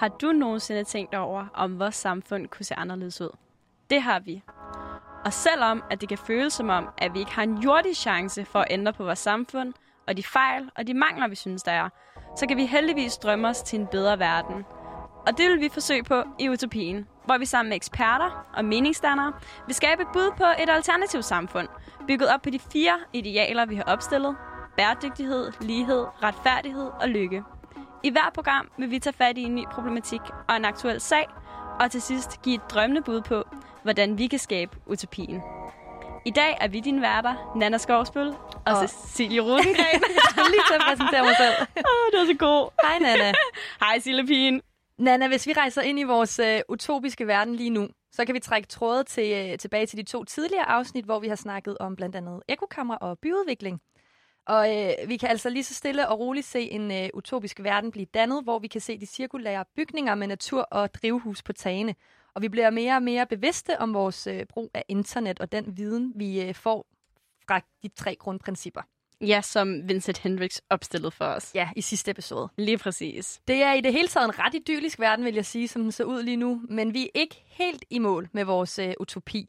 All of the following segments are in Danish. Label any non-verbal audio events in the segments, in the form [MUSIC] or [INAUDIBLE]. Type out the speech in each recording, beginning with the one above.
Har du nogensinde tænkt over, om vores samfund kunne se anderledes ud? Det har vi. Og selvom at det kan føles som om, at vi ikke har en jordig chance for at ændre på vores samfund, og de fejl og de mangler, vi synes, der er, så kan vi heldigvis drømme os til en bedre verden. Og det vil vi forsøge på i Utopien, hvor vi sammen med eksperter og meningsdannere vil skabe et bud på et alternativt samfund, bygget op på de fire idealer, vi har opstillet. Bæredygtighed, lighed, retfærdighed og lykke. I hver program vil vi tage fat i en ny problematik og en aktuel sag, og til sidst give et drømmende bud på, hvordan vi kan skabe utopien. I dag er vi dine værter, Nana Skovsbøl og, og Cecilie skulle [LAUGHS] lige til at præsentere mig selv. Åh, oh, det var så god. Hej, Nana. [LAUGHS] Hej, Sille. Nana, hvis vi rejser ind i vores øh, utopiske verden lige nu, så kan vi trække trådet til, øh, tilbage til de to tidligere afsnit, hvor vi har snakket om blandt andet ekokammer og byudvikling. Og øh, vi kan altså lige så stille og roligt se en øh, utopisk verden blive dannet, hvor vi kan se de cirkulære bygninger med natur og drivhus på tagene. Og vi bliver mere og mere bevidste om vores øh, brug af internet og den viden, vi øh, får fra de tre grundprincipper. Ja, som Vincent Hendricks opstillede for os. Ja, i sidste episode. Lige præcis. Det er i det hele taget en ret idyllisk verden, vil jeg sige, som den ser ud lige nu. Men vi er ikke helt i mål med vores øh, utopi.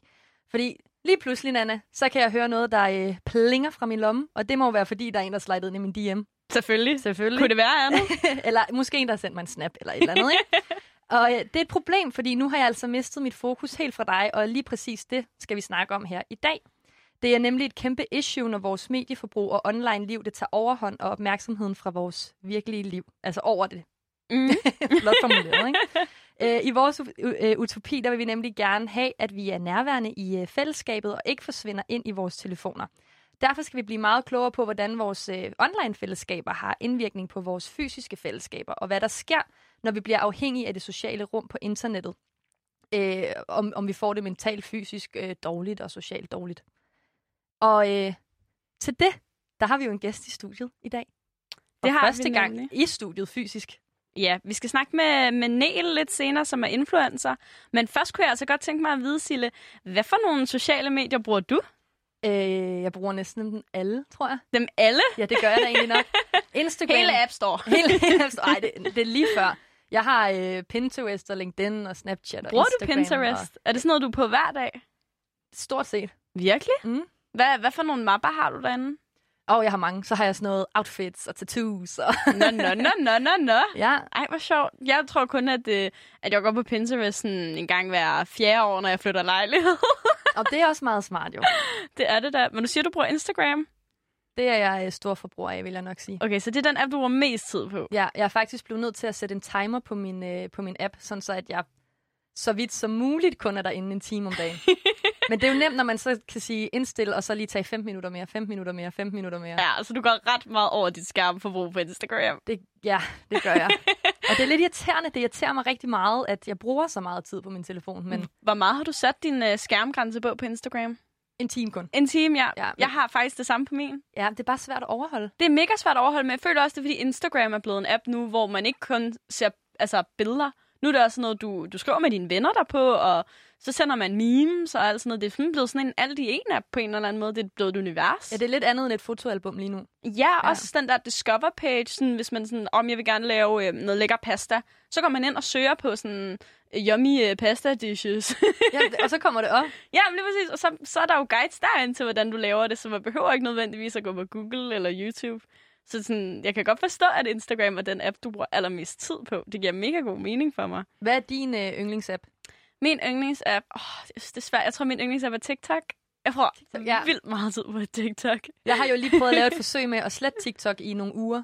Fordi lige pludselig, Nana, så kan jeg høre noget, der øh, plinger fra min lomme. Og det må være, fordi der er en, der slider ind i min DM. Selvfølgelig. Selvfølgelig. Kunne det være andet? [LAUGHS] eller måske en, der har sendt mig en snap eller et eller andet, ikke? [LAUGHS] Og øh, det er et problem, fordi nu har jeg altså mistet mit fokus helt fra dig, og lige præcis det skal vi snakke om her i dag. Det er nemlig et kæmpe issue, når vores medieforbrug og online-liv det tager overhånd og opmærksomheden fra vores virkelige liv. Altså over det. Mm. [LAUGHS] Flot formuleret, ikke? Øh, I vores øh, utopi, der vil vi nemlig gerne have, at vi er nærværende i øh, fællesskabet og ikke forsvinder ind i vores telefoner. Derfor skal vi blive meget klogere på, hvordan vores online-fællesskaber har indvirkning på vores fysiske fællesskaber, og hvad der sker, når vi bliver afhængige af det sociale rum på internettet. Øh, om, om vi får det mentalt, fysisk øh, dårligt og socialt dårligt. Og øh, til det, der har vi jo en gæst i studiet i dag. Og det har første vi gang nemlig. i studiet fysisk. Ja, vi skal snakke med, med Nel lidt senere, som er influencer. Men først kunne jeg altså godt tænke mig at vide, Sille, hvad for nogle sociale medier bruger du? Øh, jeg bruger næsten dem alle, tror jeg. Dem alle? Ja, det gør jeg da egentlig nok. [LAUGHS] Instagram. Hele App Store. [LAUGHS] Hele, hele App Store. Ej, det, det er lige før. Jeg har øh, Pinterest og LinkedIn og Snapchat og Bruger Instagram. du Pinterest? Er det sådan noget, du er på hver dag? Stort set. Virkelig? Mm. Hvad, hvad for nogle mapper har du derinde? Og jeg har mange. Så har jeg sådan noget outfits og tattoos. Og Nå, nå, nå, nå, nå, nå. [LAUGHS] ja, Ej, hvor sjovt. Jeg tror kun, at, øh, at jeg går på Pinterest sådan en gang hver fjerde år, når jeg flytter lejlighed. [LAUGHS] og det er også meget smart jo. [LAUGHS] det er det da. Men du siger, du bruger Instagram. Det er jeg øh, stor forbruger af, vil jeg nok sige. Okay, så det er den app, du bruger mest tid på. Ja, jeg er faktisk blevet nødt til at sætte en timer på min, øh, på min app, sådan så at jeg så vidt som muligt kun er derinde en time om dagen. [LAUGHS] Men det er jo nemt, når man så kan sige indstil, og så lige tage 5 minutter mere, 5 minutter mere, 5 minutter mere. Ja, så du går ret meget over dit skærmforbrug på Instagram. Det, ja, det gør jeg. og det er lidt irriterende. Det irriterer mig rigtig meget, at jeg bruger så meget tid på min telefon. Men Hvor meget har du sat din øh, skærmgrænse på på Instagram? en time kun. En time, ja. Ja, men- Jeg har faktisk det samme på min. Ja, det er bare svært at overholde. Det er mega svært at overholde, men jeg føler også, det er, fordi Instagram er blevet en app nu, hvor man ikke kun ser altså, billeder. Nu er det også noget, du, du skriver med dine venner der på, og så sender man memes og alt sådan noget. Det er sådan blevet sådan en alt i en app på en eller anden måde. Det er blevet et univers. Ja, det er lidt andet end et fotoalbum lige nu. Ja, ja. også den der discover page, sådan, hvis man sådan, om jeg vil gerne lave øh, noget lækker pasta, så går man ind og søger på sådan øh, yummy øh, pasta dishes. Ja, og så kommer det op. [LAUGHS] ja, men lige præcis. Og så, så er der jo guides derind til, hvordan du laver det, så man behøver ikke nødvendigvis at gå på Google eller YouTube. Så sådan, jeg kan godt forstå, at Instagram er den app, du bruger allermest tid på. Det giver mega god mening for mig. Hvad er din øh, yndlingsapp? Min yndlingsapp, åh, det er- svært. Jeg tror, min yndlingsapp er TikTok. Jeg bruger TikTok, ja. vildt meget tid på TikTok. Jeg har jo lige prøvet at lave et forsøg med at slette TikTok i nogle uger.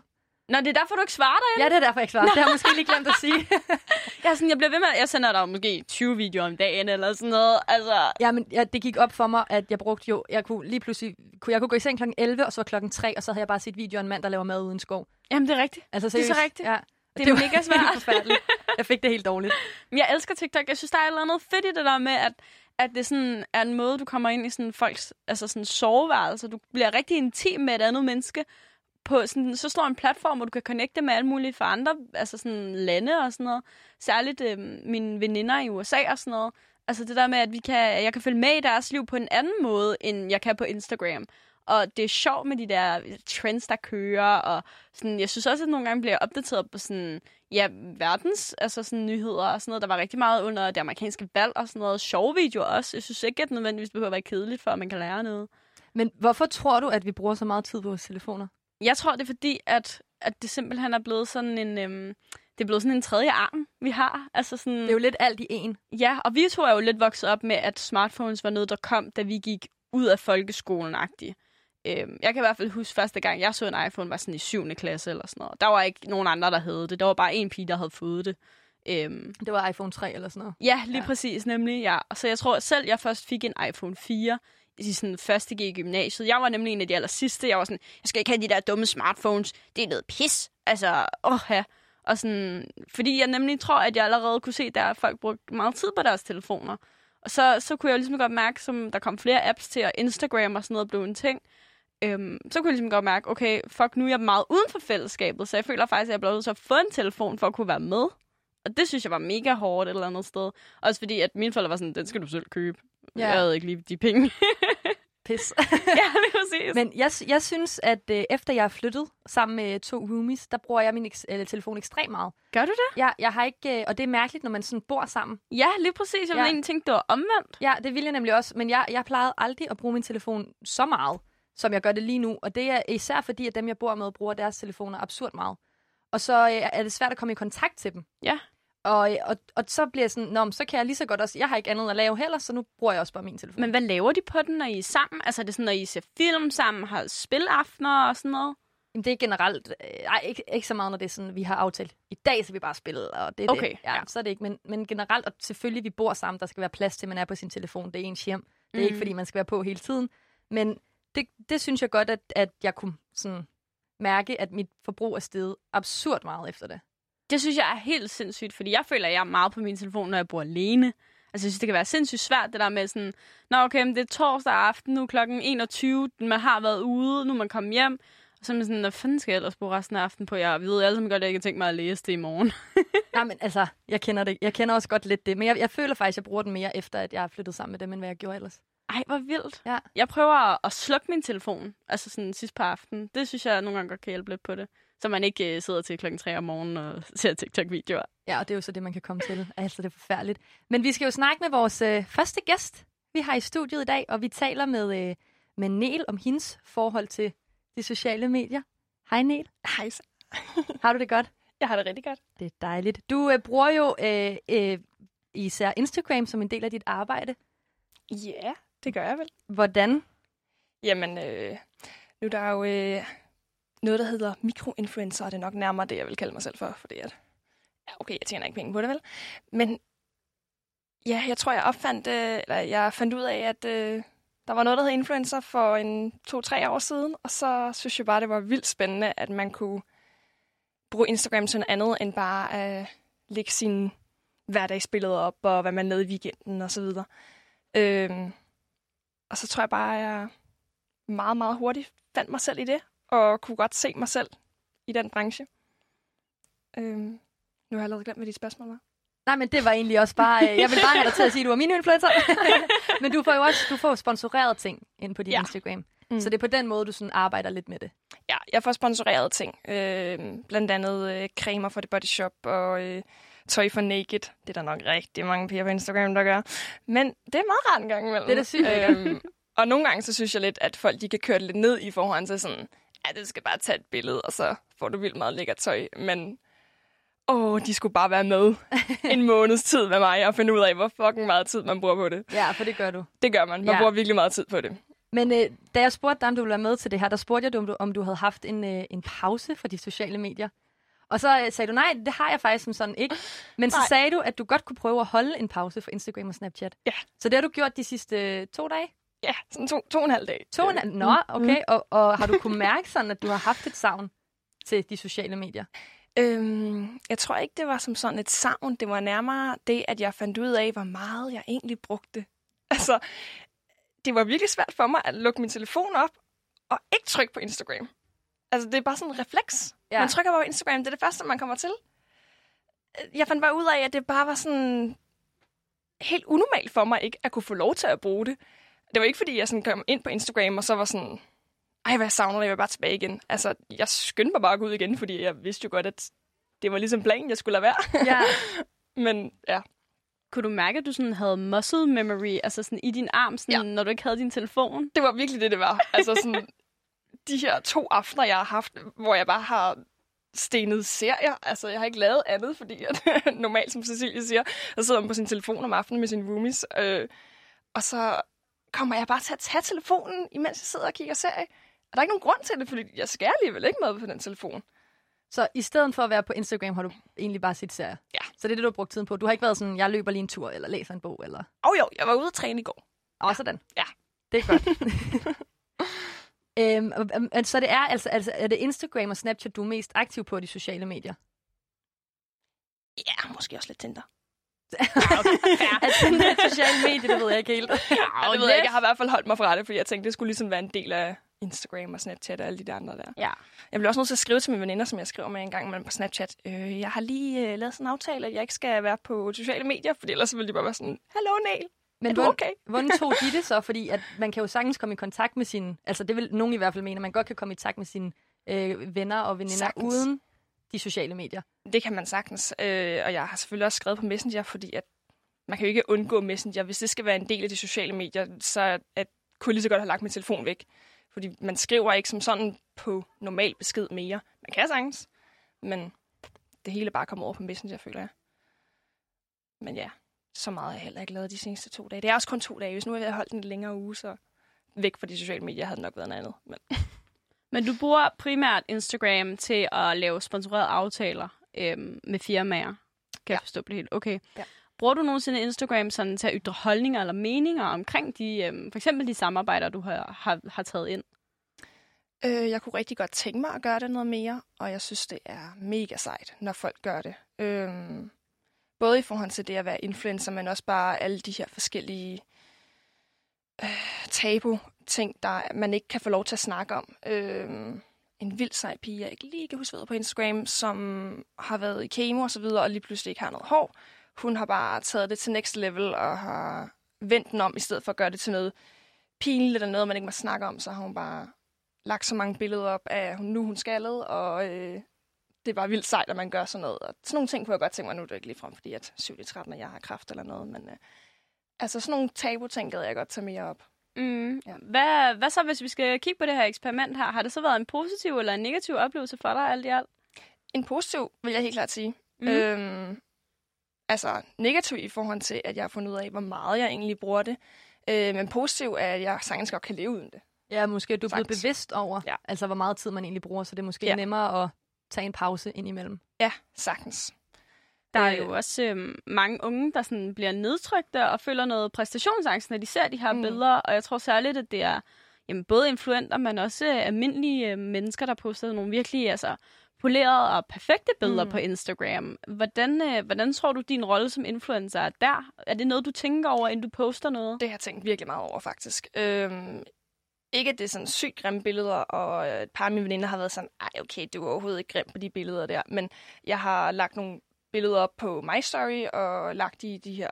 Nå, det er derfor, du ikke svarer dig. Ja, det er derfor, jeg ikke svarer. Det har jeg måske lige glemt at sige. [LAUGHS] Jeg, er sådan, jeg bliver ved med, jeg sender dig måske 20 videoer om dagen eller sådan noget. Altså, Ja, men ja, det gik op for mig, at jeg brugte jo... Jeg kunne lige pludselig... Kunne, jeg kunne gå i seng kl. 11, og så klokken 3, og så havde jeg bare set video af en mand, der laver mad uden skov. jamen, det er rigtigt. Altså, Det er så seriøst. rigtigt. Ja. Det er var mega [LAUGHS] svært. forfærdeligt. Jeg fik det helt dårligt. Men jeg elsker TikTok. Jeg synes, der er et eller andet fedt i det der med, at, at det sådan er en måde, du kommer ind i sådan folks altså sådan soveværelse. Du bliver rigtig intim med et andet menneske på sådan, så stor en platform, hvor du kan connecte med alle mulige fra andre altså sådan lande og sådan noget. Særligt øh, mine veninder i USA og sådan noget. Altså det der med, at vi kan, jeg kan følge med i deres liv på en anden måde, end jeg kan på Instagram. og det er sjovt med de der trends, der kører, og sådan, jeg synes også, at nogle gange bliver jeg opdateret på sådan, ja, verdens altså sådan, nyheder og sådan noget. Der var rigtig meget under det amerikanske valg og sådan noget. Sjove videoer også. Jeg synes ikke, at det nødvendigvis behøver at være kedeligt, for at man kan lære noget. Men hvorfor tror du, at vi bruger så meget tid på vores telefoner? Jeg tror, det er fordi, at, at det simpelthen er blevet sådan en... Øhm, det er blevet sådan en tredje arm, vi har. Altså sådan, Det er jo lidt alt i en. Ja, og vi to er jo lidt vokset op med, at smartphones var noget, der kom, da vi gik ud af folkeskolen-agtigt. Øhm, jeg kan i hvert fald huske første gang, jeg så en iPhone, var sådan i 7. klasse eller sådan noget. Der var ikke nogen andre, der havde det. Der var bare en pige, der havde fået det. Øhm, Det var iPhone 3 eller sådan noget. ja, lige Ja. præcis, nemlig. Ja. Og så jeg tror selv, jeg først fik en iPhone 4 i sådan første G i gymnasiet. Jeg var nemlig en af de aller sidste. Jeg var sådan, jeg skal ikke have de der dumme smartphones. Det er noget pis. Altså, åh ja. Og sådan, fordi jeg nemlig tror, at jeg allerede kunne se, at folk brugte meget tid på deres telefoner. Og så, så kunne jeg ligesom godt mærke, som der kom flere apps til, og Instagram og sådan noget blev en ting. Øhm, så kunne jeg ligesom godt mærke, okay, fuck, nu er jeg meget uden for fællesskabet, så jeg føler faktisk, at jeg blev nødt til at få en telefon for at kunne være med. Og det synes jeg var mega hårdt et eller andet sted. Også fordi, at mine forældre var sådan, den skal du selv købe. Ja. Ja. Jeg havde ikke lige de penge. [LAUGHS] Pis. [LAUGHS] ja, det er præcis. Men jeg, jeg synes, at øh, efter jeg er flyttet sammen med to roomies, der bruger jeg min eks- eller, telefon ekstremt meget. Gør du det? Jeg, jeg har ikke, øh, og det er mærkeligt, når man sådan bor sammen. Ja, lige præcis. Jeg Ja. ja. ville egentlig tænke, det var omvendt. Ja, det vil jeg nemlig også, men jeg, jeg plejede aldrig at bruge min telefon så meget, som jeg gør det lige nu. Og det er især fordi, at dem, jeg bor med, bruger deres telefoner absurd meget. Og så øh, er det svært at komme i kontakt til dem. Ja. Og, øh, og, og så bliver jeg sådan, Nå, så kan jeg lige så godt også, jeg har ikke andet at lave heller, så nu bruger jeg også bare min telefon. Men hvad laver de på den, når I er sammen? Altså er det sådan, når I ser film sammen, har spilaftener og sådan noget? Jamen, det er generelt, øh, ej, ikke, ikke så meget, når det er sådan, vi har aftalt, i dag så vi bare spillet, og det er Okay, det. Ja, ja. så er det ikke, men, men generelt, og selvfølgelig, vi bor sammen, der skal være plads til, at man er på sin telefon, det er ens hjem. Det er ikke, Mhm. fordi man skal være på hele tiden, men det, det synes jeg godt, at, at jeg kunne sådan mærke, at mit forbrug er steget absurd meget efter det. Det synes jeg er helt sindssygt, fordi jeg føler, at jeg er meget på min telefon, når jeg bor alene. Altså, jeg synes, det kan være sindssygt svært, det der med sådan, Nå, okay, men det er torsdag aften, nu er klokken 21, man har været ude, nu er man kommet hjem. Og så er man sådan, hvad fanden skal jeg ellers bruge resten af aftenen på? Jeg ved alle sammen godt, at jeg ikke tænkt mig at læse det i morgen. [LAUGHS] Nej, men altså, jeg kender det. Jeg kender også godt lidt det, men jeg, jeg føler faktisk, at jeg bruger den mere, efter at jeg har flyttet sammen med dem, end hvad jeg gjorde ellers. Ej, hvor vildt. Ja. Jeg prøver at- at slukke min telefon, altså sådan sidst på aftenen. Det synes jeg nogle gange godt kan hjælpe lidt på det. Så man ikke øh, sidder til klokken 3 om morgenen og [LAUGHS] ser TikTok-videoer. Ja, og det er jo så det, man kan komme til. Altså, det er forfærdeligt. Men vi skal jo snakke med vores øh, første gæst, vi har i studiet i dag, og vi taler med, øh, med Nel om hendes forhold til de sociale medier. Hej Nel, Hej, [LAUGHS] har du det godt? jeg har det rigtig godt. Det er dejligt. Du øh, bruger jo øh, øh, især Instagram som en del af dit arbejde. Ja, det gør jeg vel. Hvordan? Jamen, øh, nu er der jo øh, noget, der hedder mikroinfluencer, og det er nok nærmere det, jeg vil kalde mig selv for, fordi at, ja, okay, jeg tjener ikke penge på det, vel? Men ja, jeg tror, jeg opfandt, øh, eller jeg fandt ud af, at øh, der var noget, der hed influencer for en to-tre år siden, og så synes jeg bare, det var vildt spændende, at man kunne bruge Instagram til noget andet, end bare at øh, lægge sine hverdagsbilleder op, og hvad man lavede i weekenden, og så videre. Øh, og så tror jeg bare, at jeg meget, meget hurtigt fandt mig selv i det, og kunne godt se mig selv i den branche. Øhm, nu har jeg allerede glemt, hvad dit spørgsmål var. Nej, men det var egentlig også bare... Øh, jeg vil bare have dig til at sige, at du er min influencer. [LAUGHS] men du får jo også du får sponsoreret ting ind på din ja. Instagram. Mm. Så det er på den måde, du sådan arbejder lidt med det. Ja, jeg får sponsoreret ting. Øh, blandt andet øh, cremer for The Body Shop og øh, tøj for Naked. Det er der nok rigtig mange piger på Instagram, der gør. Men det er meget rart en gang imellem. Det er da sygt øhm, Og nogle gange, så synes jeg lidt, at folk de kan køre det lidt ned i forhold til sådan, ja, det skal bare tage et billede, og så får du vildt meget lækkert tøj. Men åh, de skulle bare være med [LAUGHS] en måneds tid med mig og finde ud af, hvor fucking meget tid man bruger på det. Ja, for det gør du. Det gør man. Man Ja. bruger virkelig meget tid på det. Men øh, da jeg spurgte dig, om du ville være med til det her, der spurgte jeg dig, om du, om du havde haft en, øh, en pause fra de sociale medier. Og så øh, sagde du, nej, det har jeg faktisk som sådan ikke. Men så Nej. sagde du, at du godt kunne prøve at holde en pause fra Instagram og Snapchat. Ja. Så det har du gjort de sidste øh, to dage? Ja, sådan to, to og en halv dag. To og en halv- Nå, okay. Og, og har du kunnet mærke sådan, at du har haft et savn til de sociale medier? Øhm, jeg tror ikke, det var som sådan et savn. Det var nærmere det, at jeg fandt ud af, hvor meget jeg egentlig brugte. [LAUGHS] Altså, det var virkelig svært for mig at lukke min telefon op og ikke trykke på Instagram. Altså, det er bare sådan en refleks. Ja. Man trykker bare på Instagram, det er det første, man kommer til. Jeg fandt bare ud af, at det bare var sådan helt unormalt for mig ikke at kunne få lov til at bruge det. Det var ikke, fordi jeg sådan kom ind på Instagram, og så var sådan, ej, hvad jeg savner det, jeg vil bare tilbage igen. Altså, jeg skyndte mig bare at gå ud igen, fordi jeg vidste jo godt, at det var ligesom planen, jeg skulle lade være. Ja. [LAUGHS] Men ja, Kunne du mærke, at du sådan havde muscle memory, altså sådan i din arm, sådan, Ja. ja. når du ikke havde din telefon? det var virkelig det, det var. Altså sådan, de her to aftener, jeg har haft, hvor jeg bare har stenet serier. Altså, jeg har ikke lavet andet, fordi at, [LAUGHS] normalt, som Cecilie siger, så sidder man på sin telefon om aftenen med sine roomies. Øh, og så kommer jeg bare til at tage telefonen, imens jeg sidder og kigger serie. Og der er ikke nogen grund til det, fordi jeg skal alligevel ikke med på den telefon. Så i stedet for at være på Instagram, har du egentlig bare set serier? Ja. Så det er det, du har brugt tiden på. Du har ikke været sådan, jeg løber lige en tur, eller læser en bog, eller... Og jo, jeg var ude at træne i går. Åh, sådan. Ja. Det er godt. [LAUGHS] øhm, og- og- så det er altså, altså, er det Instagram og Snapchat, du er mest aktiv på de sociale medier? Ja, måske også lidt Tinder. Altså, det er et sociale medier, det ved jeg ikke helt. Ja, det ved jeg ikke. Jeg har i hvert fald holdt mig fra det, fordi jeg tænkte, det skulle ligesom være en del af Instagram og Snapchat og alle de der andre der. Ja. Jeg bliver også nødt til at skrive til mine veninder, som jeg skriver med en gang imellem på Snapchat. Øh, jeg har lige øh, lavet sådan en aftale, at jeg ikke skal være på sociale medier, for ellers så vil de bare være sådan, Hallo, Nail, Men er du hvor- okay? Hvordan tog de [LAUGHS] det så? Fordi at man kan jo sagtens komme i kontakt med sine... Altså, det vil nogen i hvert fald mene, at man godt kan komme i kontakt med sine øh, venner og veninder Sagtens. uden de sociale medier. Det kan man sagtens. Øh, og jeg har selvfølgelig også skrevet på Messenger, fordi at man kan jo ikke undgå Messenger. Hvis det skal være en del af de sociale medier, så at, kunne jeg lige så godt have lagt min telefon væk. Fordi man skriver ikke som sådan på normal besked mere. Man kan sagtens, men det hele er bare kommet over på Messenger, føler jeg. Men ja, så meget har jeg heller ikke lavet de seneste to dage. Det er også kun to dage. Hvis nu har jeg holdt en længere uge, så væk fra de sociale medier havde det nok været noget andet. Men men du bruger primært Instagram til at lave sponsorerede aftaler øhm, med firmaer. Kan ja. jeg forstå det helt? Okay. Ja. Bruger du nogensinde Instagram sådan til at ytre holdninger eller meninger omkring de, øhm, for eksempel de samarbejder, du har, har, har taget ind? Øh, jeg kunne rigtig godt tænke mig at gøre det noget mere, og jeg synes, det er mega sejt, når folk gør det. Øhm, både i forhold til det at være influencer, men også bare alle de her forskellige øh, ting, der man ikke kan få lov til at snakke om. Øh, en vild sej pige, jeg ikke lige kan huske, på Instagram, som har været i kemo og så videre, og lige pludselig ikke har noget hår. Hun har bare taget det til next level og har vendt den om, i stedet for at gøre det til noget pinligt eller noget, man ikke må snakke om, så har hun bare lagt så mange billeder op af, hun, nu hun skaldet, og øh, det er bare vildt sejt, at man gør sådan noget. Og sådan nogle ting kunne jeg godt tænke mig, nu er det ikke lige frem, fordi at 7-13, og jeg har kræft eller noget, men øh, altså sådan nogle tabu-ting gad jeg godt tage mere op. Mm. Ja. Hvad, hvad så, hvis vi skal kigge på det her eksperiment her? Har det så været en positiv eller en negativ oplevelse for dig alt i alt? En positiv, vil jeg helt klart sige. Mm. Øhm, altså negativ i forhold til, at jeg har fundet ud af, hvor meget jeg egentlig bruger det. Øh, men positiv er, at jeg sagtens godt kan leve uden det. Ja, måske er du blevet Sagtens. bevidst over, Ja. altså hvor meget tid man egentlig bruger, så det er måske Ja. nemmere at tage en pause indimellem. Ja, sagtens. Der er Øh. jo også øhm, mange unge, der sådan bliver nedtrykte og føler noget præstationsangst, når de ser de her mm. Billeder. Og jeg tror særligt, at det er jamen, både influenter, men også øh, almindelige øh, mennesker, der poster nogle virkelig altså, polerede og perfekte billeder mm. På Instagram. Hvordan, øh, hvordan tror du, din rolle som influencer er der? Er det noget, du tænker over, inden du poster noget? Det har jeg tænkt virkelig meget over, faktisk. Øhm, ikke, at det er sådan sygt grimme billeder, og øh, et par af mine veninder har været sådan, ej, okay, du er overhovedet ikke grim på de billeder der. Men jeg har lagt nogle billeder op på My Story, og lagt i de her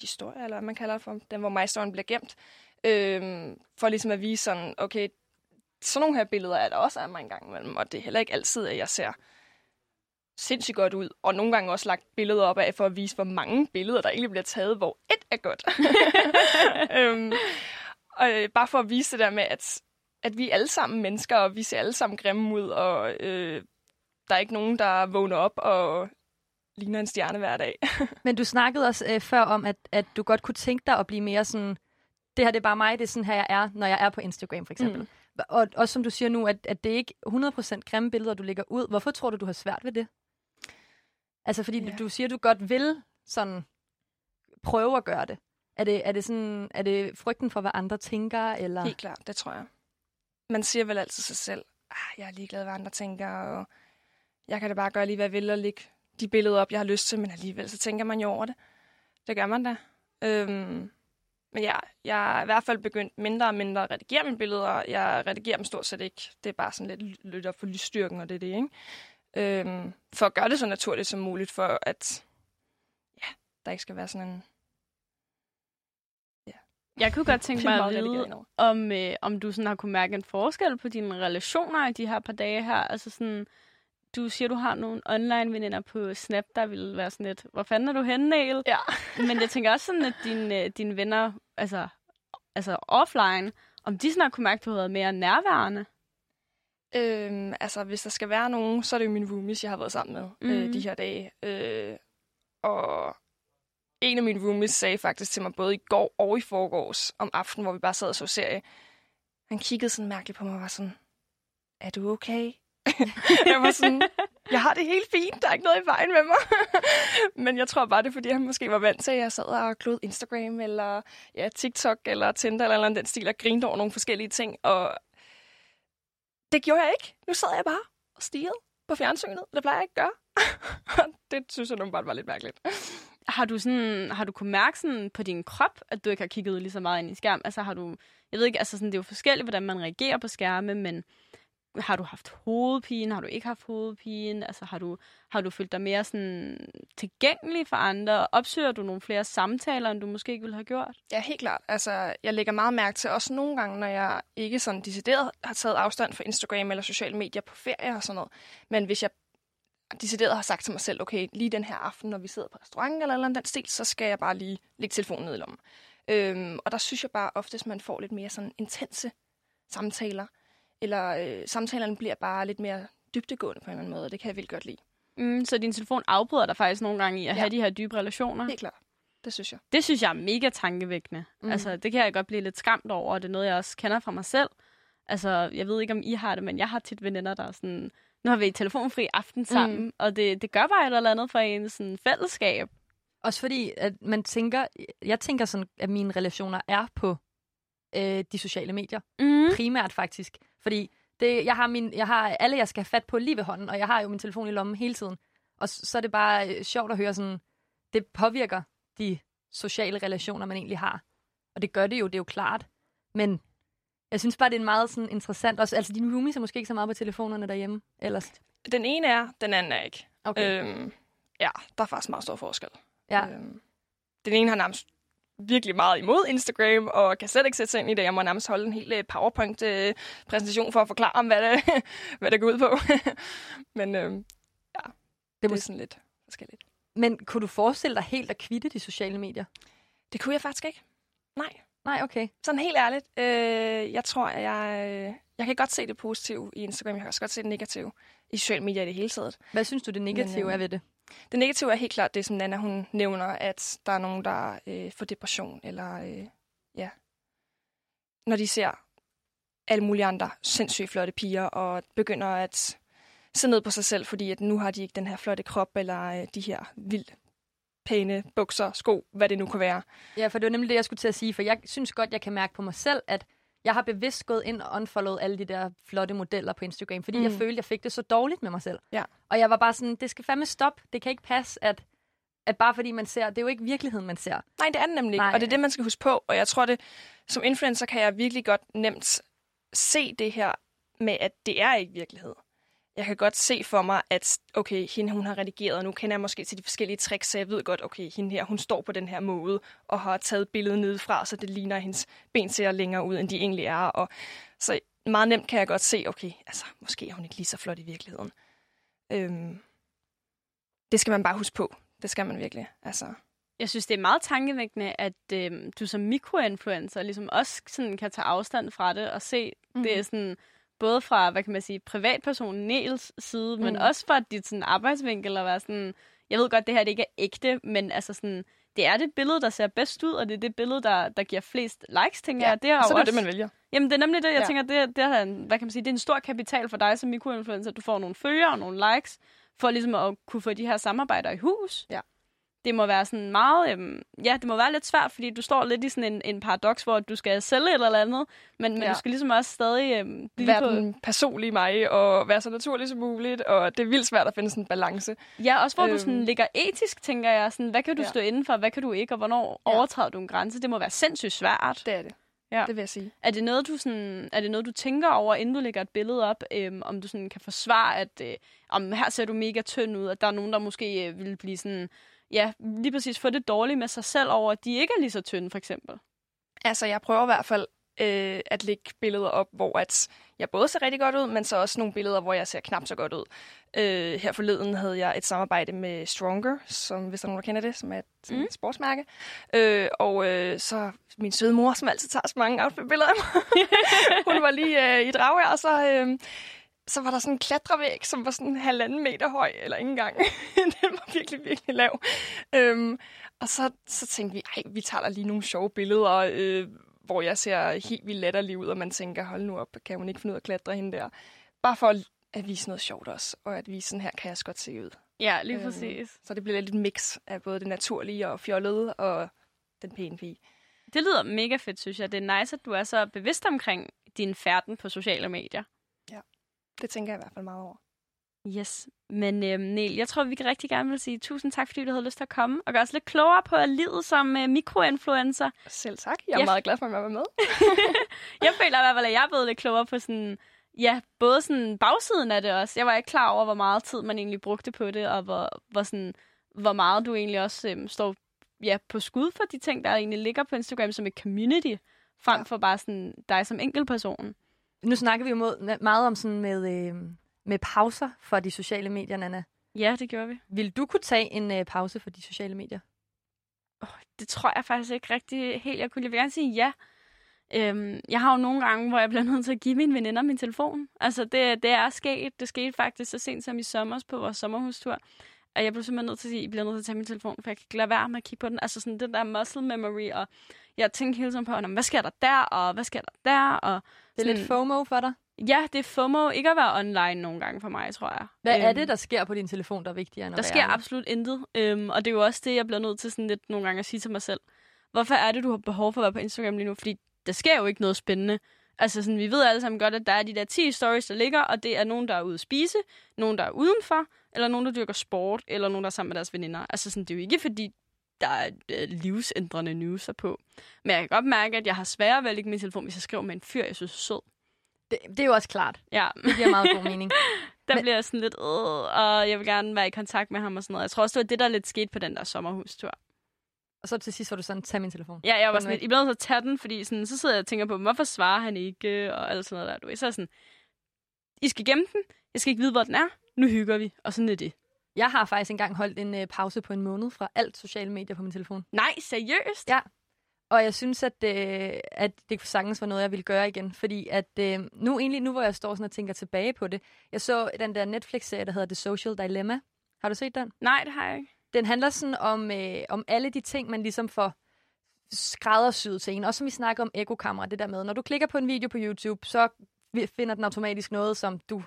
historier, eller hvad man kalder det for, den hvor My Story bliver gemt, øhm, for ligesom at vise sådan, okay, sådan nogle her billeder er der også af mig en gang imellem, og det er heller ikke altid, at jeg ser sindssygt godt ud, og nogle gange også lagt billeder op af, for at vise, hvor mange billeder, der egentlig bliver taget, hvor et er godt. [LAUGHS] øhm, og øh, bare for at vise det der med, at, at vi er alle sammen mennesker, og vi ser alle sammen grimme ud, og øh, der er ikke nogen, der vågner op og ligner en stjerne hver dag. [LAUGHS] Men du snakkede også øh, før om, at, at du godt kunne tænke dig at blive mere sådan, det her det er bare mig, det er sådan her, jeg er, når jeg er på Instagram for eksempel. Mm. Og også som du siger nu, at, at det er ikke 100% grimme billeder, du lægger ud. Hvorfor tror du, du har svært ved det? Altså fordi Ja. du, siger, du godt vil sådan prøve at gøre det. Er det, er det, sådan, er det frygten for, hvad andre tænker? Eller? Helt klart, det tror jeg. Man siger vel altid sig selv, ah, jeg er ligeglad, hvad andre tænker, og jeg kan da bare gøre lige, hvad jeg vil, og lægge de billeder op, jeg har lyst til, men alligevel, så tænker man jo over det. Det gør man da. Øhm, men ja, jeg er i hvert fald begyndt mindre og mindre at redigere mine billeder. Jeg redigerer dem stort set ikke. Det er bare sådan lidt lidt op for lysstyrken, og det er det, ikke? Øhm, for at gøre det så naturligt som muligt, for at ja, der ikke skal være sådan en... Ja. Jeg kunne godt tænke [LAUGHS] mig at vide, om, øh, om du sådan har kunne mærke en forskel på dine relationer i de her par dage her. Altså sådan, du siger, du har nogle online-veninder på Snap, der ville være sådan lidt, hvor fanden er du henne, Niel? Ja. [LAUGHS] Men jeg tænker også sådan, at dine, øh, dine venner, altså, altså offline, om de har kunne mærke, at du har været mere nærværende. Øhm, altså, hvis der skal være nogen, så er det jo mine roomies, jeg har været sammen med mm. øh, Mhm. de her dage. Øh, og en af mine roomies sagde faktisk til mig både i går og i forgårs om aftenen, hvor vi bare sad og så serie. Han kiggede sådan mærkeligt på mig og var sådan, er du okay? [LAUGHS] jeg var sådan, jeg har det helt fint, der er ikke noget i vejen med mig. [LAUGHS] Men jeg tror bare, det er, fordi han måske var vant til, at jeg sad og klodede Instagram, eller ja, TikTok, eller Tinder, eller, eller den stil, og grinede over nogle forskellige ting. Og det gjorde jeg ikke. Nu sad jeg bare og stirrede på fjernsynet. Det plejer jeg ikke at gøre. [LAUGHS] det synes jeg nu bare var lidt mærkeligt. Har du, sådan, har du kunne mærke sådan på din krop, at du ikke har kigget lige så meget ind i skærm? Altså har du, jeg ved ikke, altså sådan, det er jo forskelligt, hvordan man reagerer på skærme, men har du haft hovedpine? Har du ikke haft hovedpine? Altså har du, har du følt dig mere sådan tilgængelig for andre? Opsøger du nogle flere samtaler, end du måske ikke ville have gjort? Ja, helt klart. Altså, jeg lægger meget mærke til også nogle gange, når jeg ikke sådan decideret har taget afstand fra Instagram eller sociale medier på ferie og sådan noget. Men hvis jeg decideret har sagt til mig selv, okay, lige den her aften, når vi sidder på restaurant eller, eller den stil, så skal jeg bare lige lægge telefonen ned i lommen. Øhm, og der synes jeg bare oftest, man får lidt mere sådan intense samtaler. Eller øh, samtalerne bliver bare lidt mere dybdegående på en eller anden måde, og det kan jeg vildt godt lide. Mm, så din telefon afbryder dig faktisk nogle gange i at Ja. have de her dybe relationer? Helt klart. Det synes jeg. Det synes jeg er mega tankevækkende. Mm. Altså, det kan jeg godt blive lidt skræmt over, og det er noget, jeg også kender fra mig selv. Altså, jeg ved ikke, om I har det, men jeg har tit veninder, der er sådan, nu har vi telefonfri aften sammen, mm. og det, det gør bare et eller andet for en sådan fællesskab. Også fordi, at man tænker, jeg tænker sådan, at mine relationer er på øh, de sociale medier. Mm. Primært faktisk. Fordi det, jeg, har min, jeg har alle, jeg skal have fat på lige ved hånden, og jeg har jo min telefon i lommen hele tiden. Og s- så er det bare øh, sjovt at høre sådan, det påvirker de sociale relationer, man egentlig har. Og det gør det jo, det er jo klart. Men jeg synes bare, det er en meget sådan interessant... Også, altså, dine roomies er måske ikke så meget på telefonerne derhjemme ellers. Den ene er, den anden er ikke. Okay. Øhm, ja, der er faktisk meget stor forskel. ja. Øhm, den ene har nærmest virkelig meget imod Instagram, og kan slet ikke sætte sig ind i det. Jeg må nærmest holde en hel øh, PowerPoint-præsentation for at forklare om, hvad det, [LAUGHS] hvad det går ud på. [LAUGHS] Men øhm, det, det må, er sådan lidt forskelligt. men kunne du forestille dig helt at kvitte de sociale medier? Det kunne jeg faktisk ikke. Nej, Nej, okay. sådan helt ærligt. Øh, jeg tror, at jeg, øh, jeg kan godt se det positive i Instagram. Jeg kan også godt se det negative i sociale medier i det hele taget. Hvad synes du, det negative Men, er øhm, ved det? Det negative er helt klart det, som Nana hun nævner, at der er nogen, der øh, får depression, eller øh, ja, når de ser alle mulige andre sindssygt flotte piger, og begynder at se ned på sig selv, fordi at nu har de ikke den her flotte krop, eller øh, de her vildt pæne bukser, sko, hvad det nu kan være. Ja, for det var nemlig det, jeg skulle til at sige, for jeg synes godt, jeg kan mærke på mig selv, at jeg har bevidst gået ind og unfollowet alle de der flotte modeller på Instagram, fordi mm. jeg følte, jeg fik det så dårligt med mig selv. Ja. Og jeg var bare sådan, det skal fandme stoppe. Det kan ikke passe, at, at bare fordi man ser, det er jo ikke virkeligheden, man ser. Nej, det er det nemlig ikke, Nej. og det er det, man skal huske på. Og jeg tror, det som influencer kan jeg virkelig godt nemt se det her med, at det er ikke virkelighed. Jeg kan godt se for mig, at okay, hende hun har redigeret, og nu kender jeg måske til de forskellige tricks, så jeg ved godt, okay, hende her, hun står på den her måde, og har taget billedet nedefra, så det ligner, at hendes ben ser længere ud, end de egentlig er. Og så meget nemt kan jeg godt se, okay, altså, måske er hun ikke lige så flot i virkeligheden. Øhm, det skal man bare huske på. Det skal man virkelig. Altså, Jeg synes, det er meget tankevækkende, at øh, du som mikroinfluencer ligesom også sådan kan tage afstand fra det og se, mm. det er sådan både fra, hvad kan man sige, privatpersonen Niels side, mm. men også fra dit sådan, arbejdsvinkel at være sådan, jeg ved godt, det her det ikke er ægte, men altså sådan, det er det billede, der ser bedst ud, og det er det billede, der, der giver flest likes, tænker ja, jeg. Det er så jo er det også, det, man vælger. Jamen, det er nemlig det, jeg. Ja. tænker, det, det, er en, hvad kan man sige, det er en stor kapital for dig som mikroinfluencer. Du får nogle følgere og nogle likes, for ligesom at kunne få de her samarbejder i hus. Ja. Det må være sådan meget, øhm, ja, det må være lidt svært, fordi du står lidt i sådan en, en paradoks, hvor du skal sælge et eller andet, men, men Ja. du skal ligesom også stadig øhm, være på... den personlige mig, og være så naturlig som muligt, og det er vildt svært at finde sådan en balance. Ja, også hvor øhm. du sådan Øhm. ligger etisk, tænker jeg. Sådan, hvad kan du ja. Stå inden for, hvad kan du ikke, og hvornår. Ja. overtræder du en grænse? Det må være sindssygt svært. Det er det. Ja. Det vil jeg sige. Er det noget, du sådan, er det noget, du tænker over, inden du lægger et billede op, øhm, om du sådan kan forsvare, at øh, om her ser du mega tynd ud, at der er nogen, der måske øh, vil blive sådan, ja, lige præcis få det dårligt med sig selv over, at de ikke er lige så tynde, for eksempel? Altså, jeg prøver i hvert fald øh, at lægge billeder op, hvor at jeg både ser rigtig godt ud, men så også nogle billeder, hvor jeg ser knap så godt ud. Øh, her forleden havde jeg et samarbejde med Stronger, som hvis der er nogen, der kender det, som er et mm. sportsmærke. Øh, og øh, så min søde mor, som altid tager så mange outfit-billeder af mig. [LAUGHS] Hun var lige øh, i Dragør, og så... Øh, så var der sådan en klatrevæg, som var sådan halvanden meter høj, eller ikke engang. [LAUGHS] den var virkelig, virkelig lav. Øhm, og så, så tænkte vi, ej, vi tager lige nogle sjove billeder, øh, hvor jeg ser helt vildt latterlig ud, og man tænker, hold nu op, kan hun ikke finde ud af at klatre hende der? Bare for at vise noget sjovt også, og at vise, sådan her kan jeg godt se ud. Ja, lige øhm, præcis. Så det bliver lidt et mix af både det naturlige og fjollede og den pæne pige. Det lyder mega fedt, synes jeg. Det er nice, at du er så bevidst omkring din færden på sociale medier. Det tænker jeg i hvert fald meget over. Yes, men øhm, Niel, jeg tror, vi kan rigtig gerne vil sige tusind tak, fordi du havde lyst til at komme og gøre os lidt klogere på livet som øh, mikroinfluencer. Selv tak. Jeg er ja. meget glad for, at jeg var med. [LAUGHS] jeg føler i hvert fald, at jeg er blevet lidt klogere på sådan, ja, både sådan bagsiden af det også. Jeg var ikke klar over, hvor meget tid man egentlig brugte på det, og hvor, hvor, sådan, hvor meget du egentlig også øhm, står ja, på skud for de ting, der egentlig ligger på Instagram som et community, frem ja. for bare sådan dig som enkeltperson. Nu snakker vi jo meget om sådan med... Øh med pauser for de sociale medier, Nana. Ja, det gjorde vi. Vil du kunne tage en uh, pause for de sociale medier? Oh, det tror jeg faktisk ikke rigtig helt, jeg kunne. Jeg vil gerne sige ja. Øhm, jeg har jo nogle gange, hvor jeg bliver [LAUGHS] nødt til at give mine veninder min telefon. Altså, det, det er sket. Det skete faktisk så sent som i sommer på vores sommerhustur. Og jeg blev simpelthen nødt til at sige, at I bliver nødt til at tage min telefon, for jeg kan ikke lade være med at kigge på den. Altså sådan den der muscle memory, og jeg tænker hele tiden på, hvad sker der der, og hvad sker der der? Og det er sådan, lidt FOMO for dig? Ja, det er FOMO ikke at være online nogle gange for mig, tror jeg. Hvad øhm, er det, der sker på din telefon, der er vigtigere end Der sker ærlig? absolut intet. Øhm, og det er jo også det, jeg bliver nødt til sådan lidt nogle gange at sige til mig selv. Hvorfor er det, du har behov for at være på Instagram lige nu? Fordi der sker jo ikke noget spændende. Altså sådan, vi ved alle sammen godt, at der er de der 10 stories, der ligger, og det er nogen, der er ude at spise, nogen, der er udenfor, eller nogen, der dyrker sport, eller nogen, der er sammen med deres veninder. Altså sådan, det er jo ikke fordi, der er øh, livsændrende news på. Men jeg kan godt mærke, at jeg har sværere ved at lægge min telefon, hvis jeg skriver med en fyr, jeg synes er sød. Det, det er jo også klart. Ja. Det giver meget god mening. [LAUGHS] der Men... bliver jeg sådan lidt, øh, og jeg vil gerne være i kontakt med ham og sådan noget. Jeg tror også, det var det, der lidt skete på den der sommerhustur. Og så til sidst var du sådan, tag min telefon. Ja, jeg var sådan lidt, I bliver nødt til at tage den, fordi sådan, så sidder jeg og tænker på, hvorfor svarer han ikke, og alt sådan noget der. Du ved. Så er sådan, I skal gemme den, jeg skal ikke vide, hvor den er, nu hygger vi, og sådan er det. Jeg har faktisk engang holdt en øh, pause på en måned fra alt sociale medier på min telefon. Nej, seriøst? Ja, og jeg synes, at, øh, at det sagtens var noget, jeg ville gøre igen. Fordi at øh, nu egentlig, nu hvor jeg står sådan og tænker tilbage på det, jeg så den der Netflix-serie, der hedder The Social Dilemma. Har du set den? Nej, det har jeg ikke. Den handler sådan om, øh, om alle de ting, man ligesom får skræddersyet til en. Også som vi snakker om ekokamera, det der med, når du klikker på en video på YouTube, så finder den automatisk noget, som du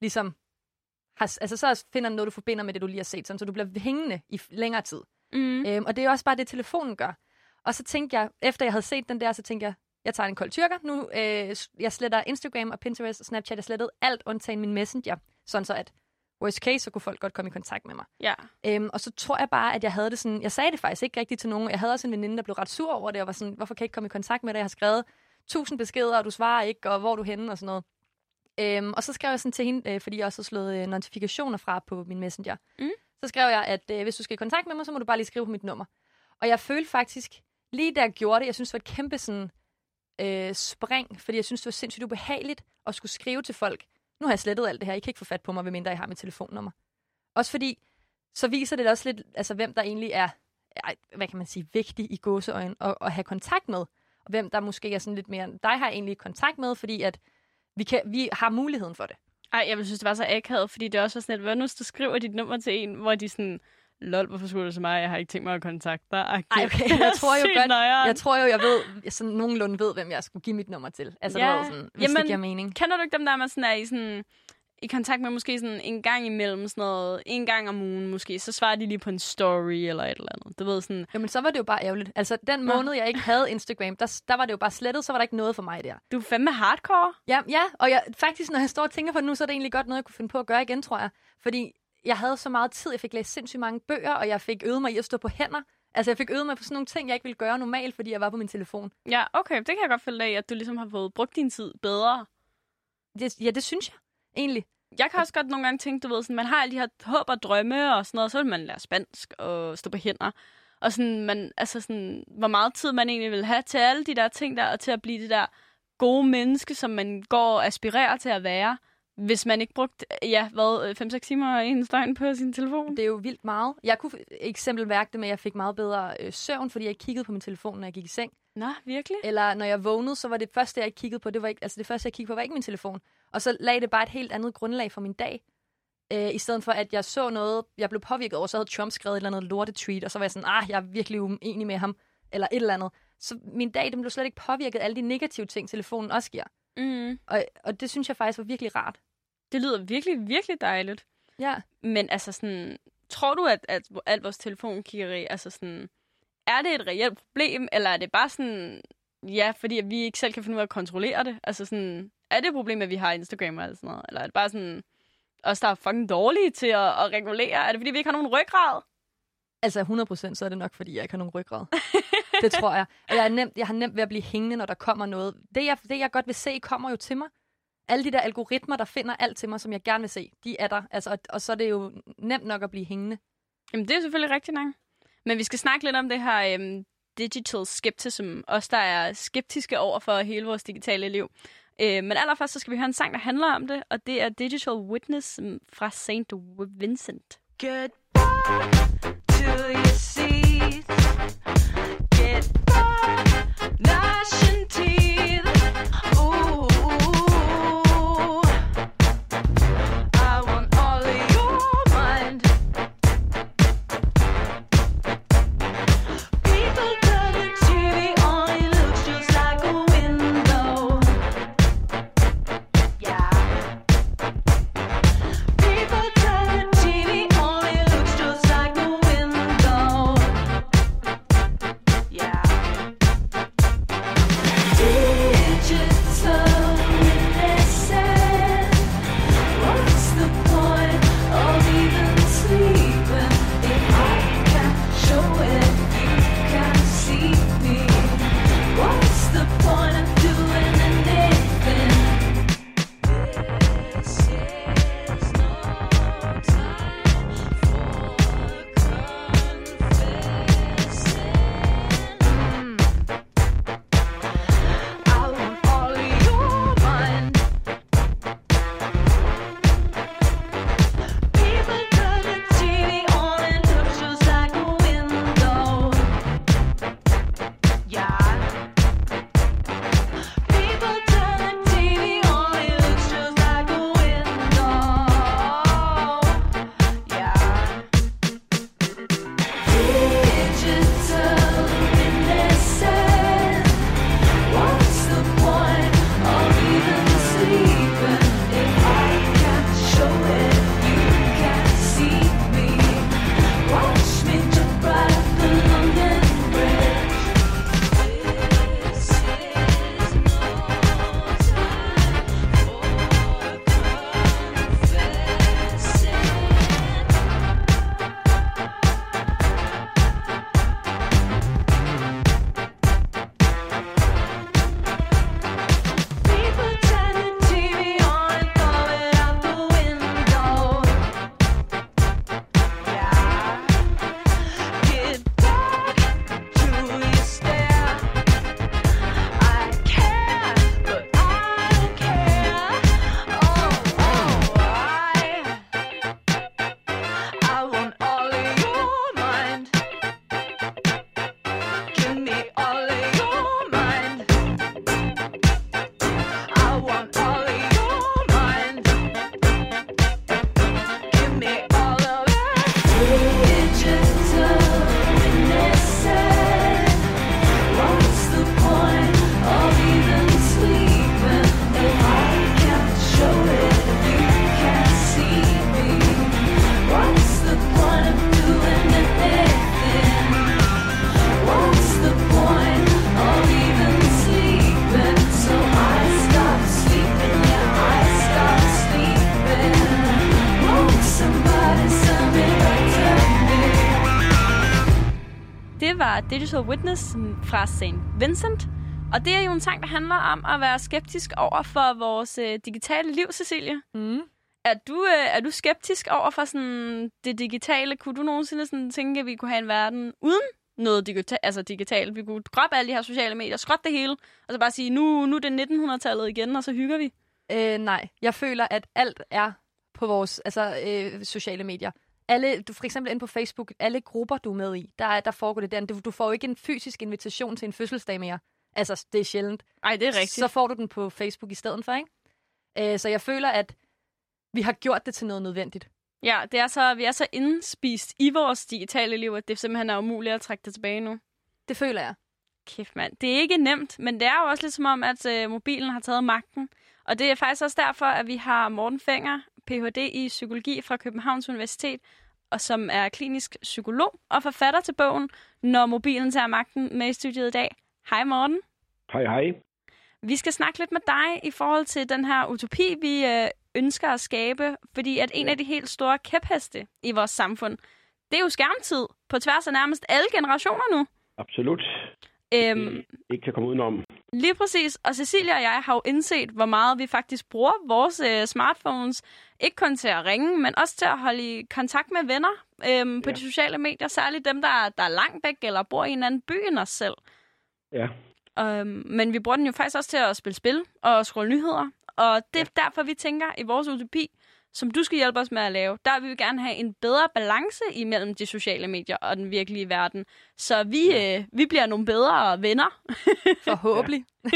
ligesom har, altså så finder den noget, du forbinder med det, du lige har set, sådan, så du bliver hængende i længere tid. Mm. Øhm, og det er også bare det, telefonen gør. Og så tænkte jeg, efter jeg havde set den der, så tænkte jeg, jeg tager en kold tyrker. Nu, øh, jeg sletter Instagram og Pinterest og Snapchat. Jeg slettede alt undtagen min Messenger. Sådan så, at worst case, så kunne folk godt komme i kontakt med mig. Ja. Øhm, og så tror jeg bare, at jeg havde det sådan... Jeg sagde det faktisk ikke rigtigt til nogen. Jeg havde også en veninde, der blev ret sur over det, og var sådan, hvorfor kan jeg ikke komme i kontakt med dig? Jeg har skrevet tusind beskeder, og du svarer ikke, og hvor er du henne, og sådan noget. Øhm, og så skrev jeg sådan til hende, øh, fordi jeg også har slået øh, notifikationer fra på min Messenger. Mm. Så skrev jeg, at øh, hvis du skal i kontakt med mig, så må du bare lige skrive på mit nummer. Og jeg følte faktisk, lige da jeg gjorde det, jeg synes, det var et kæmpe sådan, øh, spring, fordi jeg synes, det var sindssygt ubehageligt at skulle skrive til folk, nu har jeg slettet alt det her, I kan ikke få fat på mig, medmindre jeg har mit telefonnummer. Også fordi, så viser det også lidt, altså hvem der egentlig er, hvad kan man sige, vigtig i gåseøjen at, at have kontakt med, og hvem der måske er sådan lidt mere, dig har jeg egentlig kontakt med, fordi at vi, kan, vi har muligheden for det. Ej, jeg vil synes, det var så akavet, fordi det også var sådan lidt, hvad nu, du skriver dit nummer til en, hvor de sådan, lol, hvorfor skulle du til mig? Jeg har ikke tænkt mig at kontakte dig. Ej, okay. [LAUGHS] Jeg tror jo godt, jeg tror jo, jeg ved, jeg sådan nogenlunde ved, hvem jeg skulle give mit nummer til. Altså, ja. det var sådan, hvis Jamen, det giver mening. Kender du ikke dem der, man sådan er i sådan i kontakt med måske sådan en gang imellem sådan noget, en gang om ugen måske, så svarer de lige på en story eller et eller andet. Du ved sådan... Jamen, så var det jo bare ærgerligt. Altså, den måned, jeg ikke havde Instagram, der, der var det jo bare slettet, så var der ikke noget for mig der. Du er fandme hardcore. Ja, ja, og jeg, faktisk, når jeg står og tænker på det nu, så er det egentlig godt noget, jeg kunne finde på at gøre igen, tror jeg. Fordi jeg havde så meget tid, jeg fik læst sindssygt mange bøger, og jeg fik øvet mig i at stå på hænder. Altså, jeg fik øvet mig på sådan nogle ting, jeg ikke ville gøre normalt, fordi jeg var på min telefon. Ja, okay, det kan jeg godt følge af, at du ligesom har fået brugt din tid bedre. Det, ja, det synes jeg, egentlig. Jeg kan også godt nogle gange tænke, du ved, sådan, man har alle de her håb og drømme og sådan noget, så vil man lære spansk og stå på hænder. Og sådan, man, altså sådan, hvor meget tid man egentlig vil have til alle de der ting der, og til at blive det der gode menneske, som man går og aspirerer til at være, hvis man ikke brugte, ja, hvad, 5-6 timer en døgn på sin telefon. Det er jo vildt meget. Jeg kunne eksempel mærke det med, at jeg fik meget bedre øh, søvn, fordi jeg kiggede på min telefon, når jeg gik i seng. Nå, virkelig? Eller når jeg vågnede, så var det første, jeg kiggede på, det var ikke, altså det første, jeg kiggede på, var ikke min telefon. Og så lagde det bare et helt andet grundlag for min dag. Øh, I stedet for, at jeg så noget, jeg blev påvirket over, så havde Trump skrevet et eller andet lortetweet, og så var jeg sådan, ah, jeg er virkelig uenig med ham, eller et eller andet. Så min dag, den blev slet ikke påvirket af alle de negative ting, telefonen også giver. Mm. Og, og det synes jeg faktisk var virkelig rart. Det lyder virkelig, virkelig dejligt. Ja. Men altså sådan, tror du, at, at alt vores telefonkiggeri, altså sådan, er det et reelt problem, eller er det bare sådan, ja, fordi at vi ikke selv kan finde ud af at kontrollere det? Altså sådan, er det et problem, at vi har Instagram og sådan noget? Eller er det bare sådan, os der er fucking dårlige til at, at regulere? Er det fordi, vi ikke har nogen ryggrad? Altså 100% så er det nok, fordi jeg ikke har nogen ryggrad. [LAUGHS] det tror jeg. Og jeg, er nemt, jeg har nemt ved at blive hængende, når der kommer noget. Det jeg, det, jeg godt vil se, kommer jo til mig. Alle de der algoritmer, der finder alt til mig, som jeg gerne vil se, de er der. Altså, og, og så er det jo nemt nok at blive hængende. Jamen, det er selvfølgelig rigtigt nok. Men vi skal snakke lidt om det her um, digital skepticism. Os, der er skeptiske over for hele vores digitale liv. Uh, men allerførst så skal vi høre en sang, der handler om det, og det er Digital Witness fra St. Vincent. Goodbye to your seat. National Digital Witness fra St. Vincent. Og det er jo en sang, der handler om at være skeptisk over for vores øh, digitale liv, Cecilie. Mm. Er du, øh, er du skeptisk over for sådan det digitale? Kunne du nogensinde sådan tænke, at vi kunne have en verden uden noget digita- altså digitalt. Vi kunne droppe alle de her sociale medier, skrotte det hele, og så bare sige, nu, nu er det 1900-tallet igen, og så hygger vi. Øh, nej, jeg føler, at alt er på vores altså, øh, sociale medier. Alle, du, for eksempel inde på Facebook, alle grupper, du er med i, der, der foregår det der. Du, du får jo ikke en fysisk invitation til en fødselsdag mere. Altså, det er sjældent. Ej, det er rigtigt. Så får du den på Facebook i stedet for, ikke? Øh, så jeg føler, at vi har gjort det til noget nødvendigt. Ja, det er så, vi er så indspist i vores digitale liv, at det simpelthen er umuligt at trække det tilbage nu. Det føler jeg. Kæft, mand. Det er ikke nemt, men det er jo også lidt som om, at øh, mobilen har taget magten. Og det er faktisk også derfor, at vi har Morten Fenger, Ph.D. i psykologi fra Københavns Universitet, og som er klinisk psykolog og forfatter til bogen Når mobilen tager magten med i studiet i dag. Hej Morten. Hej, hej. Vi skal snakke lidt med dig i forhold til den her utopi, vi øh, ønsker at skabe, fordi at en af de helt store kæpheste i vores samfund, det er jo skærmtid på tværs af nærmest alle generationer nu. Absolut. Øhm, Det er ikke at komme udenom. Lige præcis. Og Cecilia og jeg har jo indset, hvor meget vi faktisk bruger vores øh, smartphones. Ikke kun til at ringe, men også til at holde i kontakt med venner øhm, på Ja. de sociale medier. Særligt dem, der, der er langt væk eller bor i en anden by end os selv. Ja, Øhm, men vi bruger den jo faktisk også til at spille spil og scrolle nyheder. Og det er derfor, vi tænker i vores utopi, som du skal hjælpe os med at lave, der vil vi gerne have en bedre balance imellem de sociale medier og den virkelige verden. Så vi, øh, vi bliver nogle bedre venner. [LAUGHS] Forhåbentlig. [LAUGHS]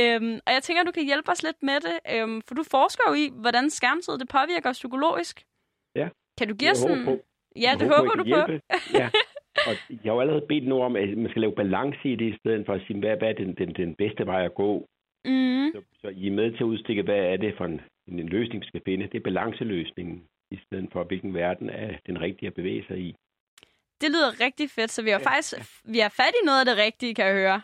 Øhm, og jeg tænker, du kan hjælpe os lidt med det, øhm, for du forsker jo i, hvordan skærmtid det påvirker os psykologisk. Ja. Kan du give os sådan... håber Ja, det håber I du kan på. hjælpe. Ja. [LAUGHS] Og jeg har jo allerede bedt nu om, at man skal lave balance i det, i stedet for at sige, hvad, hvad er den, den, den bedste vej at gå. Mm. Så, så I er med til at udstikke, hvad er det for en, en løsning, skal finde. Det er balanceløsningen, i stedet for, hvilken verden er den rigtige at bevæge sig i. Det lyder rigtig fedt, så vi har Ja, faktisk vi har fat i noget af det rigtige, kan jeg høre.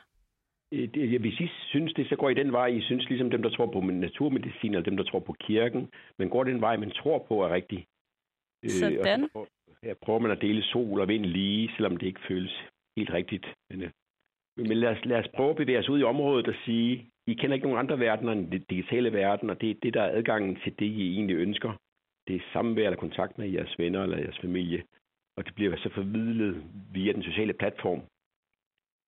Øh, det, hvis I synes det, så går I den vej. I synes ligesom dem, der tror på naturmedicin, eller dem, der tror på kirken. Men går den vej, man tror på er rigtig. Øh, Sådan. og så her prøver man at dele sol og vind lige, selvom det ikke føles helt rigtigt. Men, øh, men lad, os, lad os prøve at bevæge os ud i området og sige, I kender ikke nogen andre verdener end den digitale verden, og det er det, der er adgangen til det, I egentlig ønsker. Det er samvær eller kontakt med jeres venner eller jeres familie. Og det bliver så forvidlet via den sociale platform.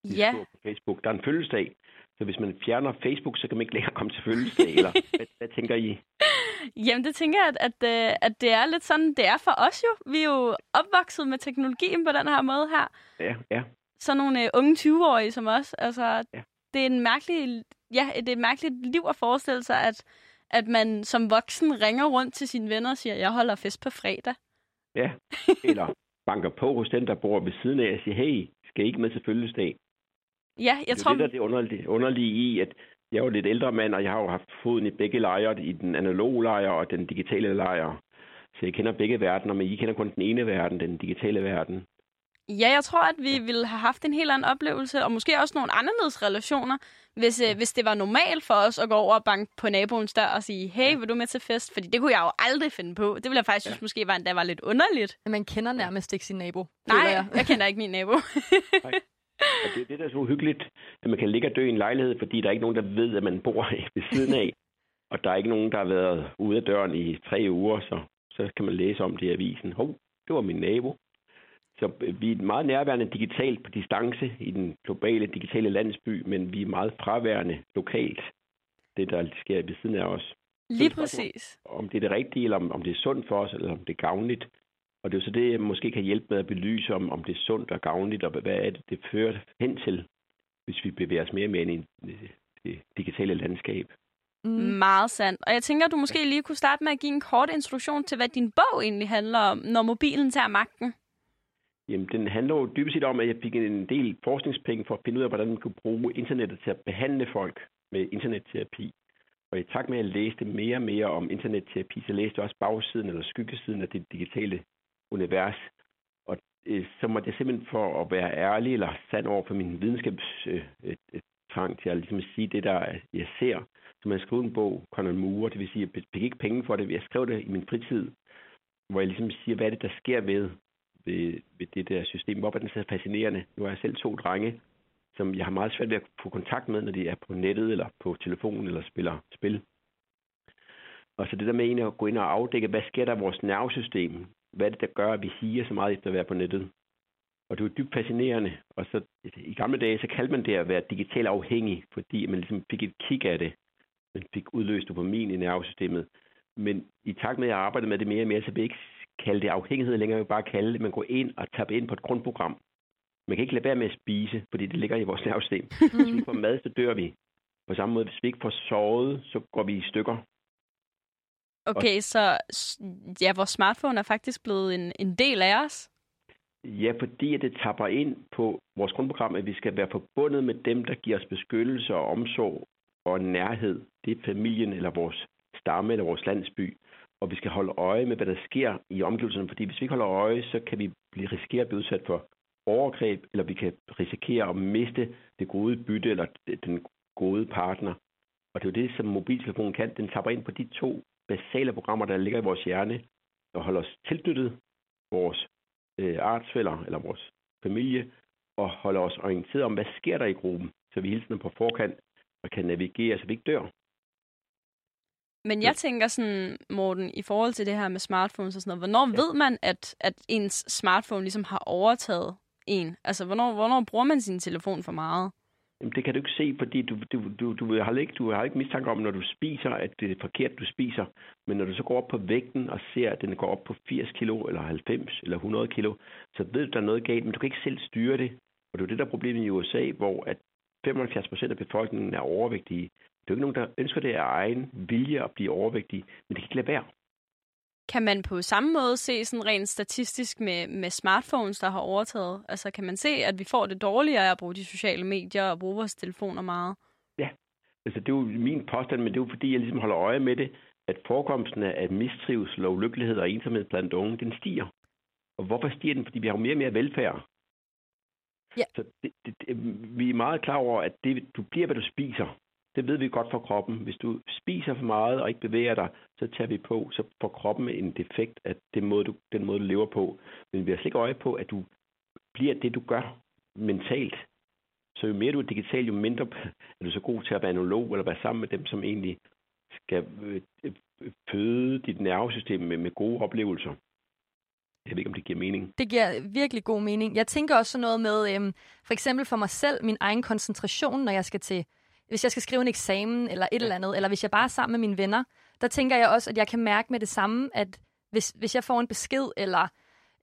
de Ja, på Facebook. Der er en fødselsdag, så hvis man fjerner Facebook, så kan man ikke længere komme til fødselsdag. eller [LAUGHS] hvad, hvad tænker I? jamen det tænker jeg, at, at, øh, at det er lidt sådan, det er for os jo. Vi er jo opvokset med teknologien på den her måde her. Ja, ja. Sådan nogle øh, unge 20-årige som os. Altså, Ja. det er en mærkelig, ja, det er et mærkeligt liv at forestille sig, at, at man som voksen ringer rundt til sine venner og siger, jeg holder fest på fredag. ja. Eller banker på hos den, der bor ved siden af og siger, hey, skal I ikke med til fødselsdag? Ja, jeg det tror, det, der er det underlige, underlige i, at jeg er jo lidt ældre mand, og jeg har jo haft foden i begge lejre, i den analoge lejr og den digitale lejr. Så jeg kender begge verdener, men I kender kun den ene verden, den digitale verden. Ja, jeg tror, at vi ville have haft en helt anden oplevelse, og måske også nogle anderledes relationer, hvis, øh, hvis det var normalt for os at gå over og banke på naboens dør og sige, hey, vil du med til fest? Fordi det kunne jeg jo aldrig finde på. Det ville jeg faktisk synes måske var, endda var lidt underligt. Man kender nærmest ikke sin nabo. Nej, jeg. jeg kender ikke min nabo. [LAUGHS] Og det er det, der er så uhyggeligt, at man kan ligge og dø i en lejlighed, fordi der er ikke nogen, der ved, at man bor [LAUGHS] ved siden af. Og der er ikke nogen, der har været ude af døren i tre uger, så, så kan man læse om det i avisen. Hov, det var min nabo. Så øh, vi er meget nærværende digitalt på distance i den globale digitale landsby, men vi er meget fraværende lokalt, det der sker ved siden af os. Lige præcis. Om det er det rigtige, eller om, om det er sundt for os, eller om det er gavnligt. Og det er jo så det, jeg måske kan hjælpe med at belyse, om, om det er sundt og gavnligt, og hvad er det, det fører hen til, hvis vi bevæger os mere og mere ind i det- det digitale landskab. Mm. Meget sandt. Og jeg tænker, at du måske lige kunne starte med at give en kort introduktion til, hvad din bog egentlig handler om, når mobilen tager magten. Jamen, den handler jo dybest set om, at jeg fik en del forskningspenge for at finde ud af, hvordan man kunne bruge internettet til at behandle folk med internetterapi. Og i takt med, at jeg læste mere og mere om internetterapi, så læste jeg også bagsiden eller skyggesiden af det digitale univers. Og øh, så måtte jeg simpelthen for at være ærlig eller sand over for min videnskabstrang øh, øh, øh til at ligesom sige det, der jeg ser. Så man skrev en bog, Conan Moore, det vil sige, at jeg fik ikke penge for det. Jeg skrev det i min fritid, hvor jeg ligesom siger, hvad er det, der sker ved, ved, ved det der system. Hvorfor er den så fascinerende? Nu har jeg selv to drenge, som jeg har meget svært ved at få kontakt med, når de er på nettet eller på telefonen eller spiller spil. Og så det der med egentlig at gå ind og afdække, hvad sker der i vores nervesystem? Hvad er det, der gør, at vi higer så meget efter at være på nettet? Og det er dybt fascinerende. Og så i gamle dage, så kaldte man det at være digitalt afhængig, fordi man ligesom fik et kig af det. Man fik udløst dopamin i nervesystemet. Men i takt med, at jeg arbejdede med det mere og mere, så vil jeg ikke kalde det afhængighed længere. Vil bare kalde det, man går ind og taber ind på et grundprogram. Man kan ikke lade være med at spise, fordi det ligger i vores [LAUGHS] nervesystem. Hvis vi ikke får mad, så dør vi. På samme måde, hvis vi ikke får sovet, så går vi i stykker. Okay, så s- ja, vores smartphone er faktisk blevet en, en del af os. Ja, fordi at det tapper ind på vores grundprogram, at vi skal være forbundet med dem, der giver os beskyttelse og omsorg og nærhed. Det er familien eller vores stamme eller vores landsby. Og vi skal holde øje med, hvad der sker i omgivelserne, fordi hvis vi ikke holder øje, så kan vi blive risikere at blive udsat for overgreb, eller vi kan risikere at miste det gode bytte eller den gode partner. Og det er jo det, som mobiltelefonen kan. Den tapper ind på de to basale programmer, der ligger i vores hjerne, og holder os tilknyttet vores øh, artsfælder eller vores familie, og holder os orienteret om, hvad sker der i gruppen, så vi hele tiden er på forkant og kan navigere, så vi ikke dør. Men jeg tænker sådan, Morten, i forhold til det her med smartphones og sådan noget, hvornår Ja. ved man, at, at ens smartphone ligesom har overtaget en? Altså, hvornår, hvornår bruger man sin telefon for meget? Jamen, det kan du ikke se, fordi du, du, du, du, har ikke, du har ikke mistanke om, når du spiser, at det er forkert, du spiser. Men når du så går op på vægten og ser, at den går op på 80 kilo, eller 90, eller 100 kilo, så ved du, der er noget galt, men du kan ikke selv styre det. Og det er det, der er problemet i USA, hvor at 75 procent af befolkningen er overvægtige. Det er jo ikke nogen, der ønsker det af egen vilje at blive overvægtige, men det kan ikke lade være. Kan man på samme måde se sådan rent statistisk med, med smartphones, der har overtaget? Altså, kan man se, at vi får det dårligere af at bruge de sociale medier og bruge vores telefoner meget? Altså, det er jo min påstand, men det er jo fordi, jeg ligesom holder øje med det, at forekomsten af mistrivsel og ulykkelighed og ensomhed blandt unge, den stiger. Og hvorfor stiger den? Fordi vi har jo mere og mere velfærd. Ja. Så det, det, det, vi er meget klar over, at det, du bliver, hvad du spiser. Det ved vi godt for kroppen. Hvis du spiser for meget og ikke bevæger dig, så tager vi på, så får kroppen en defekt af den måde, du, den måde, du lever på. Men vi har slet ikke øje på, at du bliver det, du gør mentalt. Så jo mere du er digital, jo mindre er du så god til at være analog eller være sammen med dem, som egentlig skal øh, føde dit nervesystem med, med gode oplevelser. Jeg ved ikke, om det giver mening. Det giver virkelig god mening. Jeg tænker også sådan noget med, øhm, for eksempel for mig selv, min egen koncentration, når jeg skal til, hvis jeg skal skrive en eksamen eller et ja. eller andet, eller hvis jeg bare er sammen med mine venner, der tænker jeg også, at jeg kan mærke med det samme, at hvis, hvis jeg får en besked eller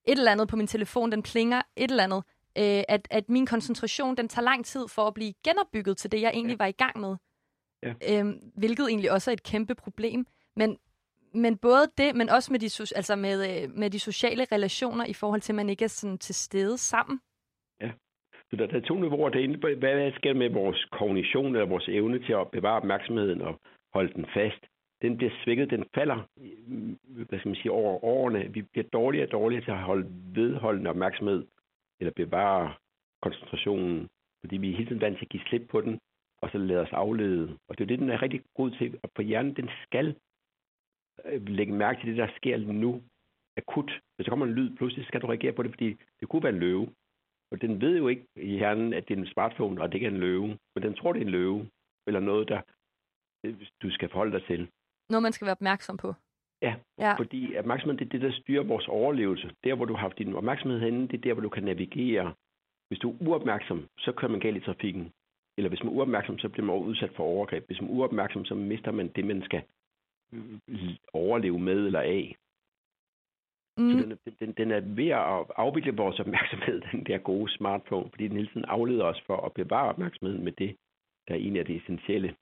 et eller andet på min telefon, den plinger et eller andet, øh, at, at min koncentration, den tager lang tid for at blive genopbygget til det, jeg egentlig ja. var i gang med. Ja. Øhm, hvilket egentlig også er et kæmpe problem. Men, men både det, men også med de, altså med, øh, med de sociale relationer i forhold til, at man ikke er sådan til stede sammen. Så der, der er to niveauer derinde. Hvad, hvad sker der med vores kognition eller vores evne til at bevare opmærksomheden og holde den fast? Den bliver svækket, den falder øh, hvad skal man sige, over årene. Vi bliver dårligere og dårligere til at holde vedholdende opmærksomhed eller bevare koncentrationen, fordi vi er hele tiden vant til at give slip på den, og så lade os aflede. Og det er det, den er rigtig god til. Og på hjernen, den skal øh, lægge mærke til det, der sker lige nu akut. Hvis der kommer en lyd, pludselig skal du reagere på det, fordi det kunne være en løve. Og den ved jo ikke i hjernen, at det er en smartphone, og det ikke er en løve. Men den tror, det er en løve, eller noget, der øh, du skal forholde dig til. Noget, man skal være opmærksom på. Ja, Ja. fordi opmærksomhed, det er det, der styrer vores overlevelse. Der, hvor du har haft din opmærksomhed henne, det er der, hvor du kan navigere. Hvis du er uopmærksom, så kører man galt i trafikken. Eller hvis man er uopmærksom, så bliver man udsat for overgreb. Hvis man er uopmærksom, så mister man det, man skal øh, overleve med eller af. Mm. Så den, er- den, den er ved at afvikle vores opmærksomhed, [LAUGHS] den der gode smartphone, fordi den hele tiden afleder os for at bevare opmærksomheden med det, der egentlig er det essentielle.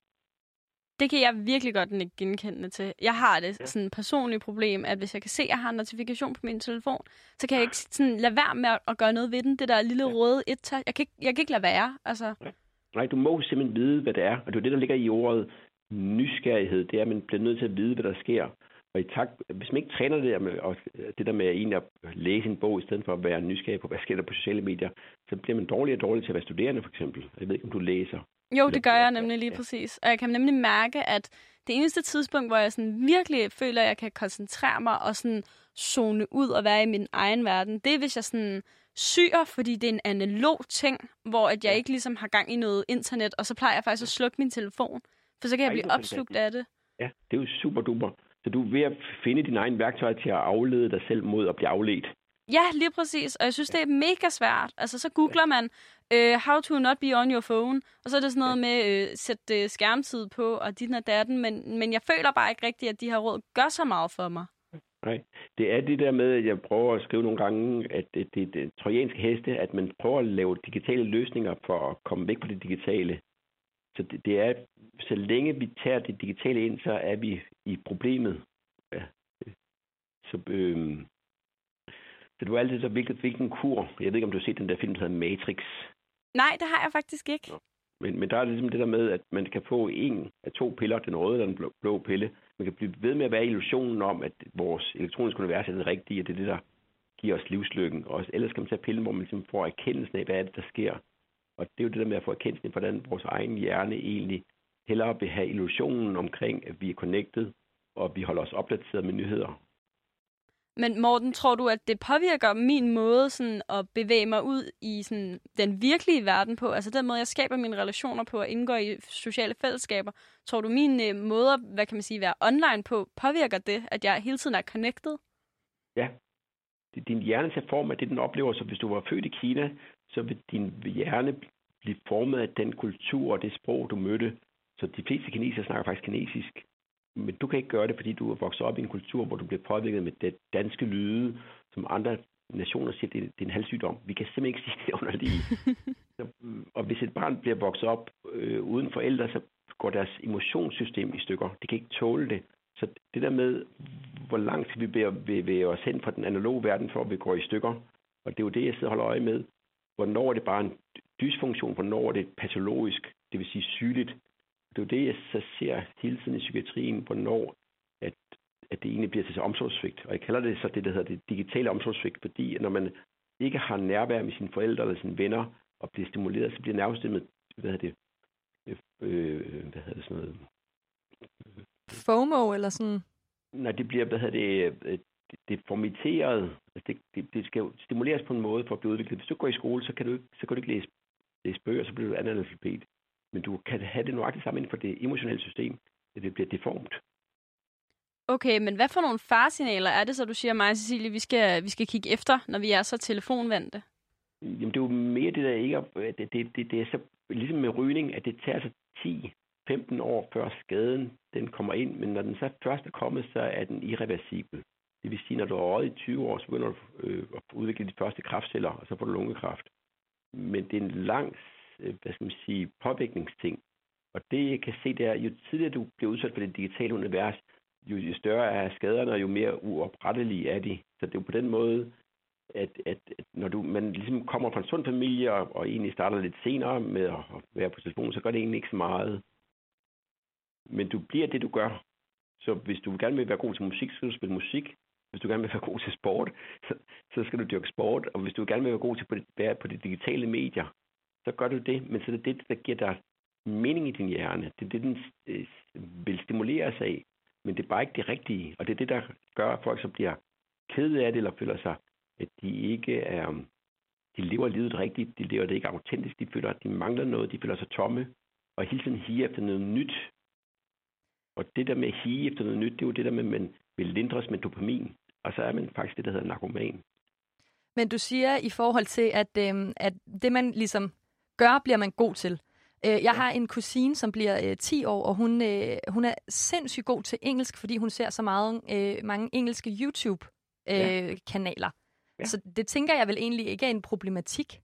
Det kan jeg virkelig godt ikke genkende til. Jeg har det ja. sådan et personligt problem, at hvis jeg kan se, at jeg har en notifikation på min telefon, så kan jeg ikke sådan lade være med at, gøre noget ved den. Det der lille Ja. røde et jeg kan, ikke, jeg kan ikke lade være. Altså, Nej, du må simpelthen vide, hvad det er. Og det er det, der ligger i ordet nysgerrighed. Det er, at man bliver nødt til at vide, hvad der sker. Og i takt, hvis man ikke træner det der med, og det der med egentlig at læse en bog, i stedet for at være nysgerrig på, hvad sker der på sociale medier, så bliver man dårligere og dårligere til at være studerende, for eksempel. Jeg ved ikke, om du læser. jo, det gør jeg nemlig lige Ja. præcis. Og jeg kan nemlig mærke, at det eneste tidspunkt, hvor jeg sådan virkelig føler, at jeg kan koncentrere mig og sådan zone ud og være i min egen verden, det er, hvis jeg sådan syr, fordi det er en analog ting, hvor at jeg ikke ligesom har gang i noget internet, og så plejer jeg faktisk at slukke min telefon, for så kan jeg blive opslugt af det. Ja, det er jo super duper. Så du er ved at finde dine egne værktøjer til at aflede dig selv mod at blive afledt. Ja, lige præcis. Og jeg synes, det er mega svært. Altså, så googler man, uh, how to not be on your phone, og så er det sådan noget med, uh, sæt uh, skærmtid på, og dit og datten, men, men jeg føler bare ikke rigtigt, at de her råd gør så meget for mig. Nej, det er det der med, at jeg prøver at skrive nogle gange, at det, det, det trojanske heste, at man prøver at lave digitale løsninger for at komme væk på det digitale. Så det, det er, så længe vi tager det digitale ind, så er vi i problemet. Ja. Så, øhm, så det var altid så vigtigt, hvilken kur. Jeg ved ikke, om du har set den der film, der hedder Matrix. Nej, det har jeg faktisk ikke. Men, men der er ligesom det der med, at man kan få en af to piller, den røde eller den blå, blå pille. Man kan blive ved med at være i illusionen om, at vores elektroniske univers er det rigtige, og det er det, der giver os livslykken. Og ellers kan man tage pillen, hvor man ligesom får erkendelsen af, hvad er det, der sker. Og det er jo det der med at få erkendelsen af, hvordan vores egen hjerne egentlig hellere vil have illusionen omkring, at vi er connected, og vi holder os opdateret med nyheder. Men Morten, tror du, at det påvirker min måde sådan, at bevæge mig ud i sådan, den virkelige verden på? Altså den måde, jeg skaber mine relationer på og indgår i sociale fællesskaber. Tror du, min øh, måde, hvad kan man sige, være online på, påvirker det, at jeg hele tiden er connected? Ja. Din hjerne tager form af det, den oplever. Så hvis du var født i Kina, så vil din hjerne blive formet af den kultur og det sprog, du mødte. Så de fleste kinesere snakker faktisk kinesisk. Men du kan ikke gøre det, fordi du er vokset op i en kultur, hvor du bliver påvirket med det danske lyde, som andre nationer siger, det det er en halssygdom. Vi kan simpelthen ikke [LAUGHS] sige det underlige. [LAUGHS] Og hvis et barn bliver vokset op øh, uden forældre, så går deres emotionssystem i stykker. Det kan ikke tåle det. Så det der med, hvor langt vi bevæge bevæge os hen fra den analoge verden, for at vi går i stykker. Og det er jo det, jeg sidder og holder øje med. Hvornår er det bare en dysfunktion? Hvornår er det patologisk? Det vil sige sygeligt. Det er jo det, jeg så ser hele tiden i psykiatrien, hvornår at, at det egentlig bliver til omsorgssvigt. Og jeg kalder det så det, der hedder det digitale omsorgssvigt, fordi når man ikke har nærvær med sine forældre eller sine venner og bliver stimuleret, så bliver nervesystemet, hvad hedder det, øh, hvad hedder det sådan noget, FOMO eller sådan. Nej, det bliver, hvad hedder det, øh, det, det er formiteret. Altså det, det, det, skal jo stimuleres på en måde for at blive udviklet. Hvis du går i skole, så kan du ikke, så kan du ikke læse, læse bøger, så bliver du analfabet. Men du kan have det nøjagtigt sammen inden for det emotionelle system. at Det bliver deformt. Okay, men hvad for nogle faresignaler er det så, du siger mig, Cecilie, vi skal, vi skal kigge efter, når vi er så telefonvendte? Jamen, det er jo mere det der ikke... at Det, det, det, det er så ligesom med rygning, at det tager altså 10-15 år før skaden den kommer ind, men når den så først er kommet, så er den irreversibel. Det vil sige, når du er røget i 20 år, så begynder du øh, at udvikle de første kraftceller, og så får du lungekræft. Men det er en lang, øh, hvad skal man sige, påvirkningsting. Og det, jeg kan se, det er, jo tidligere du bliver udsat for det digitale univers, jo, jo større er skaderne, og jo mere uoprettelige er de. Så det er jo på den måde, at, at, at når du, man ligesom kommer fra en sund familie, og, og egentlig starter lidt senere med at være på telefonen, så gør det egentlig ikke så meget. Men du bliver det, du gør. Så hvis du gerne vil være god til musik, så skal du spille musik. Hvis du gerne vil være god til sport, så, så skal du dyrke sport. Og hvis du gerne vil være god til at være på de digitale medier, så gør du det. Men så er det det, der giver dig mening i din hjerne. Det er det, den øh, vil stimuleres af. Men det er bare ikke det rigtige. Og det er det, der gør, at folk så bliver kede af det, eller føler sig, at de ikke er... De lever livet rigtigt. De lever det ikke autentisk. De føler, at de mangler noget. De føler sig tomme. Og hele tiden higer efter noget nyt. Og det der med at hige efter noget nyt, det er jo det der med, at man vil lindres med dopamin. Og så er man faktisk det, der hedder narkoman. Men du siger i forhold til, at, øhm, at det, man ligesom gør, bliver man god til. Øh, jeg har en kusine, som bliver øh, 10 år, og hun, øh, hun er sindssygt god til engelsk, fordi hun ser så meget, øh, mange engelske YouTube-kanaler. Øh, Ja. Så det tænker jeg vel egentlig ikke er en problematik.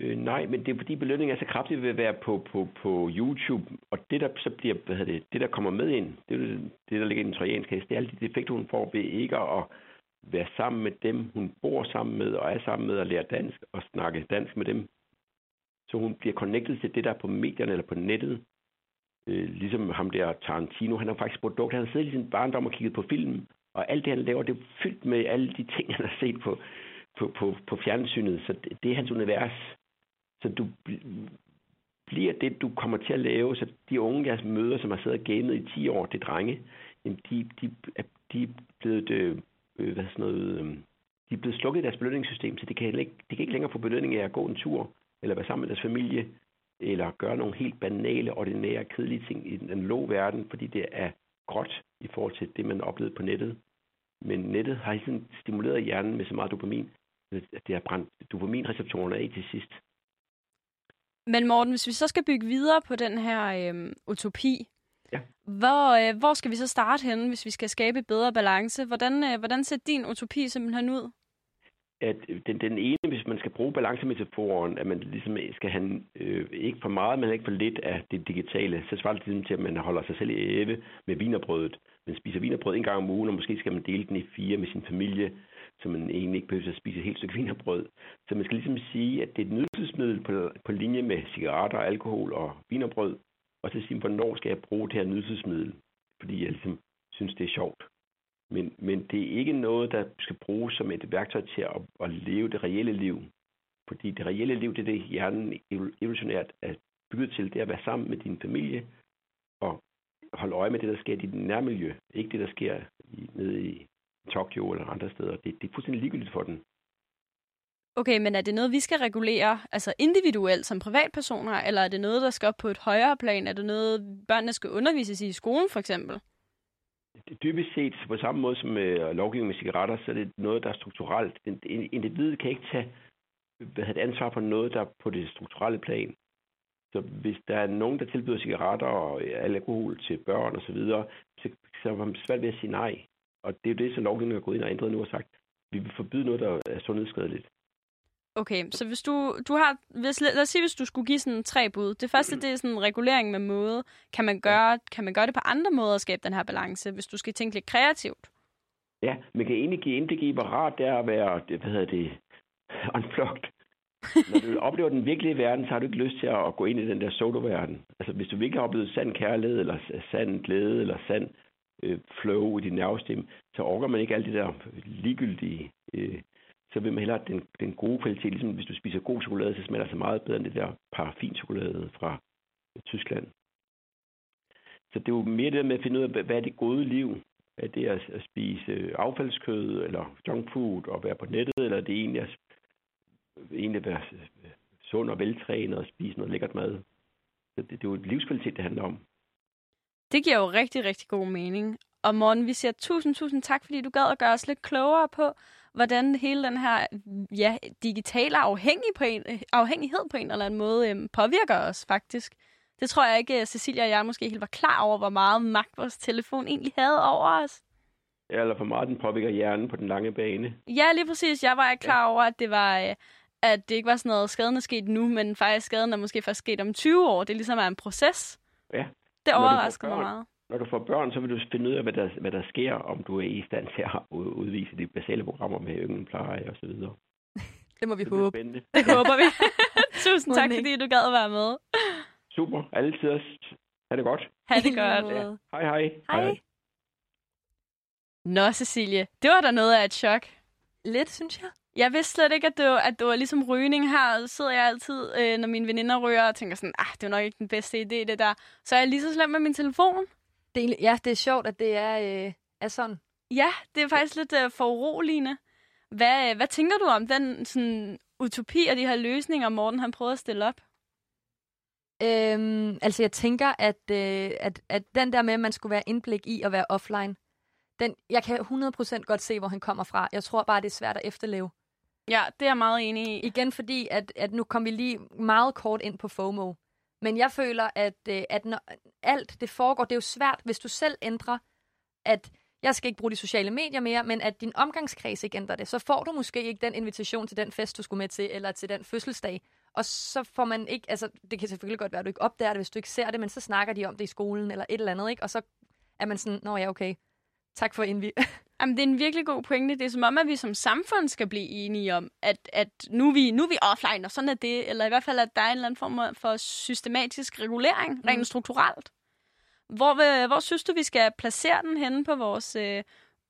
Øh, nej, men det er fordi belønningen er så kraftig ved at være på, på, på YouTube, og det der så bliver, hvad hedder det, det der kommer med ind, det er det, der ligger i den trojanske hest, det er alle de defekter, hun får ved ikke at være sammen med dem, hun bor sammen med, og er sammen med, og lære dansk, og snakke dansk med dem. Så hun bliver connected til det, der er på medierne eller på nettet. Øh, ligesom ham der Tarantino, han har faktisk produkt, han har siddet i sin barndom og kigget på film, og alt det, han laver, det er fyldt med alle de ting, han har set på, på, på, på fjernsynet. Så det, det er hans univers. Så du bl- bliver det, du kommer til at lave. Så de unge, jeg møder, som har siddet og gamet i 10 år, det drenge, jamen de, de, de er blevet, øh, øh, hvad sådan noget, øh, de er blevet slukket i deres belønningssystem, så de kan, ikke, de kan ikke længere få belønning af at gå en tur, eller være sammen med deres familie, eller gøre nogle helt banale, ordinære, kedelige ting i den analoge verden, fordi det er gråt i forhold til det, man oplevede på nettet. Men nettet har sådan stimuleret hjernen med så meget dopamin, at det har brændt dopaminreceptorerne af til sidst. Men Morten, hvis vi så skal bygge videre på den her øhm, utopi, Ja. hvor, øh, hvor skal vi så starte henne, hvis vi skal skabe bedre balance? Hvordan, øh, hvordan ser din utopi simpelthen ud? at den, den ene, hvis man skal bruge balancemetaforen, at man ligesom skal have øh, ikke for meget, men ikke for lidt af det digitale, så svarer det ligesom til, at man holder sig selv i æve med vinerbrødet. Man spiser vinerbrød en gang om ugen, og måske skal man dele den i fire med sin familie, så man egentlig ikke behøver at spise et helt stykke vinerbrød. Så man skal ligesom sige, at det er et nydelsesmiddel på, på linje med cigaretter, alkohol og vinerbrød, og så sige, hvornår skal jeg bruge det her nydelsesmiddel, fordi jeg ligesom synes, det er sjovt. Men, men det er ikke noget, der skal bruges som et værktøj til at, at leve det reelle liv. Fordi det reelle liv, det er det, hjernen evolutionært er bygget til. Det er at være sammen med din familie og holde øje med det, der sker i dit nærmiljø. Ikke det, der sker i, nede i Tokyo eller andre steder. Det, det er fuldstændig ligegyldigt for den. Okay, men er det noget, vi skal regulere altså individuelt som privatpersoner, eller er det noget, der skal op på et højere plan? Er det noget, børnene skal undervises i i skolen, for eksempel? Dybest set, på samme måde som øh, lovgivning med cigaretter, så er det noget, der er strukturelt. Individet kan ikke tage hvad hedder det, ansvar for noget, der er på det strukturelle plan. Så hvis der er nogen, der tilbyder cigaretter og alkohol til børn og så videre, så, så er man svært ved at sige nej. Og det er jo det, som lovgivningen er gået ind og ændret nu og sagt, vi vil forbyde noget, der er sundhedsskadeligt. Okay, så hvis du, du har, hvis, lad os sige, hvis du skulle give sådan tre bud. Det første, det er sådan regulering med måde. Kan man gøre, kan man gøre det på andre måder at skabe den her balance, hvis du skal tænke lidt kreativt? Ja, man kan egentlig give indblik hvor rart det er at være, hvad hedder det, unplugged. [LAUGHS] Når du oplever den virkelige verden, så har du ikke lyst til at gå ind i den der solo-verden. Altså, hvis du virkelig har oplevet sand kærlighed, eller sand glæde, eller sand øh, flow i din nervestemme, så orker man ikke alt det der ligegyldige. Øh, så vil man hellere den, den gode kvalitet. Ligesom hvis du spiser god chokolade, så smager det så meget bedre end det der paraffinchokolade fra øh, Tyskland. Så det er jo mere det der med at finde ud af, hvad er det gode liv? Er det at, at spise øh, affaldskød eller junk food og være på nettet, eller er det egentlig at egentlig være øh, sund og veltrænet og spise noget lækkert mad? Så det, det er jo livskvalitet, det handler om. Det giver jo rigtig, rigtig god mening. Og Morten, vi siger tusind, tusind tak, fordi du gad at gøre os lidt klogere på, hvordan hele den her ja, digitale afhængig på en, afhængighed på en eller anden måde øhm, påvirker os faktisk. Det tror jeg ikke, Cecilia og jeg måske helt var klar over, hvor meget magt vores telefon egentlig havde over os. Eller for meget den påvirker hjernen på den lange bane. Ja, lige præcis. Jeg var ikke klar over, at det var... øh, at det ikke var sådan noget, skaden er sket nu, men faktisk skaden er måske først sket om 20 år. Det ligesom er en proces. Ja. Det Når du får overraskede mig børn, meget. Når du får børn, så vil du finde ud af, hvad der, hvad der sker, om du er i stand til at ud- udvise de basale programmer med ynglepleje og så videre. Det må vi Det håbe. spændende. Det håber vi. [LAUGHS] Tusind tak, fordi du gad at være med. Super. Alle tider. Ha' det godt. Ha' det godt. måde. Hej hej. Hej. Nå, Cecilie. Det var da noget af et chok. Lidt, synes jeg. Jeg vidste slet ikke, at det var, at det var ligesom rygning her. Så sidder jeg altid, øh, når mine veninder ryger, og tænker sådan, ah, det er nok ikke den bedste idé, det der. Så er jeg lige så slem med min telefon. Det er, ja, det er sjovt, at det er, øh, er sådan. Ja, det er faktisk lidt øh, foruroligende. Hvad, hvad tænker du om den sådan, utopi og de her løsninger, Morten han prøvede at stille op? Øhm, altså, jeg tænker, at, øh, at, at den der med, at man skulle være indblik i at være offline, den, jeg kan 100% godt se, hvor han kommer fra. Jeg tror bare, det er svært at efterleve. Ja, det er jeg meget enig i. Igen fordi, at, at nu kom vi lige meget kort ind på FOMO. Men jeg føler, at, øh, at når alt det foregår, det er jo svært, hvis du selv ændrer, at jeg skal ikke bruge de sociale medier mere, men at din omgangskreds ikke ændrer det, så får du måske ikke den invitation til den fest, du skulle med til, eller til den fødselsdag. Og så får man ikke, altså det kan selvfølgelig godt være, at du ikke opdager det, hvis du ikke ser det, men så snakker de om det i skolen, eller et eller andet, ikke? Og så er man sådan, nå ja, okay, tak for invi. [LAUGHS] Jamen, det er en virkelig god pointe. Det er som om, at vi som samfund skal blive enige om, at, at nu, er vi, nu er vi offline, og sådan er det. Eller i hvert fald, at der er en eller anden form for systematisk regulering, mm. rent strukturelt. Hvor, vil- hvor synes du, vi skal placere den henne på vores øh,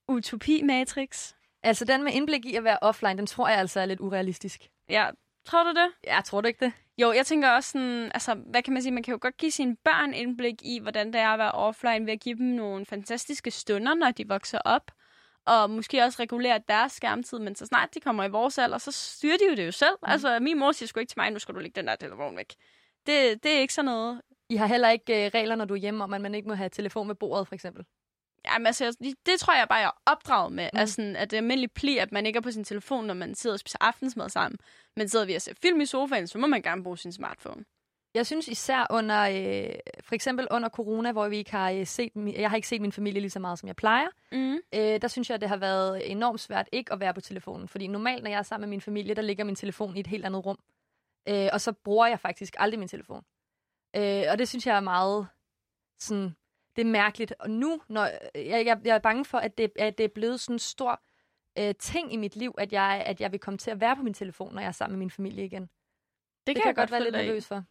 utopi-matrix? altså den med indblik i at være offline, den tror jeg altså er lidt urealistisk. Ja, tror du det? Ja, tror du ikke det? Jo, jeg tænker også sådan, altså, hvad kan man sige, man kan jo godt give sine børn indblik i, hvordan det er at være offline, ved at give dem nogle fantastiske stunder, når de vokser op, og måske også regulere deres skærmtid, men så snart de kommer i vores alder, så styrer de jo det jo selv. Mm. Altså, min mor siger sgu ikke til mig, nu skal du lægge den der telefon væk. Det, det er ikke sådan noget. I har heller ikke øh, regler, når du er hjemme, om at man ikke må have telefon ved bordet, for eksempel. Jamen, altså, det tror jeg bare, jeg er opdraget med. Mm. Altså, at det er almindelig pli, at man ikke er på sin telefon, når man sidder og spiser aftensmad sammen. Men sidder vi og ser film i sofaen, så må man gerne bruge sin smartphone. Jeg synes især under, øh, for eksempel under corona, hvor vi ikke har øh, set, jeg har ikke set min familie lige så meget, som jeg plejer, Mm. øh, der synes jeg, det har været enormt svært ikke at være på telefonen. Fordi normalt, når jeg er sammen med min familie, der ligger min telefon i et helt andet rum. Øh, og så bruger jeg faktisk aldrig min telefon. Øh, og det synes jeg er meget sådan, det er mærkeligt. Og nu, når jeg, jeg, jeg er bange for, at det, at det er blevet sådan en stor øh, ting i mit liv, at jeg, at jeg vil komme til at være på min telefon, når jeg er sammen med min familie igen. Det, Det, kan jeg godt være lidt nervøs for.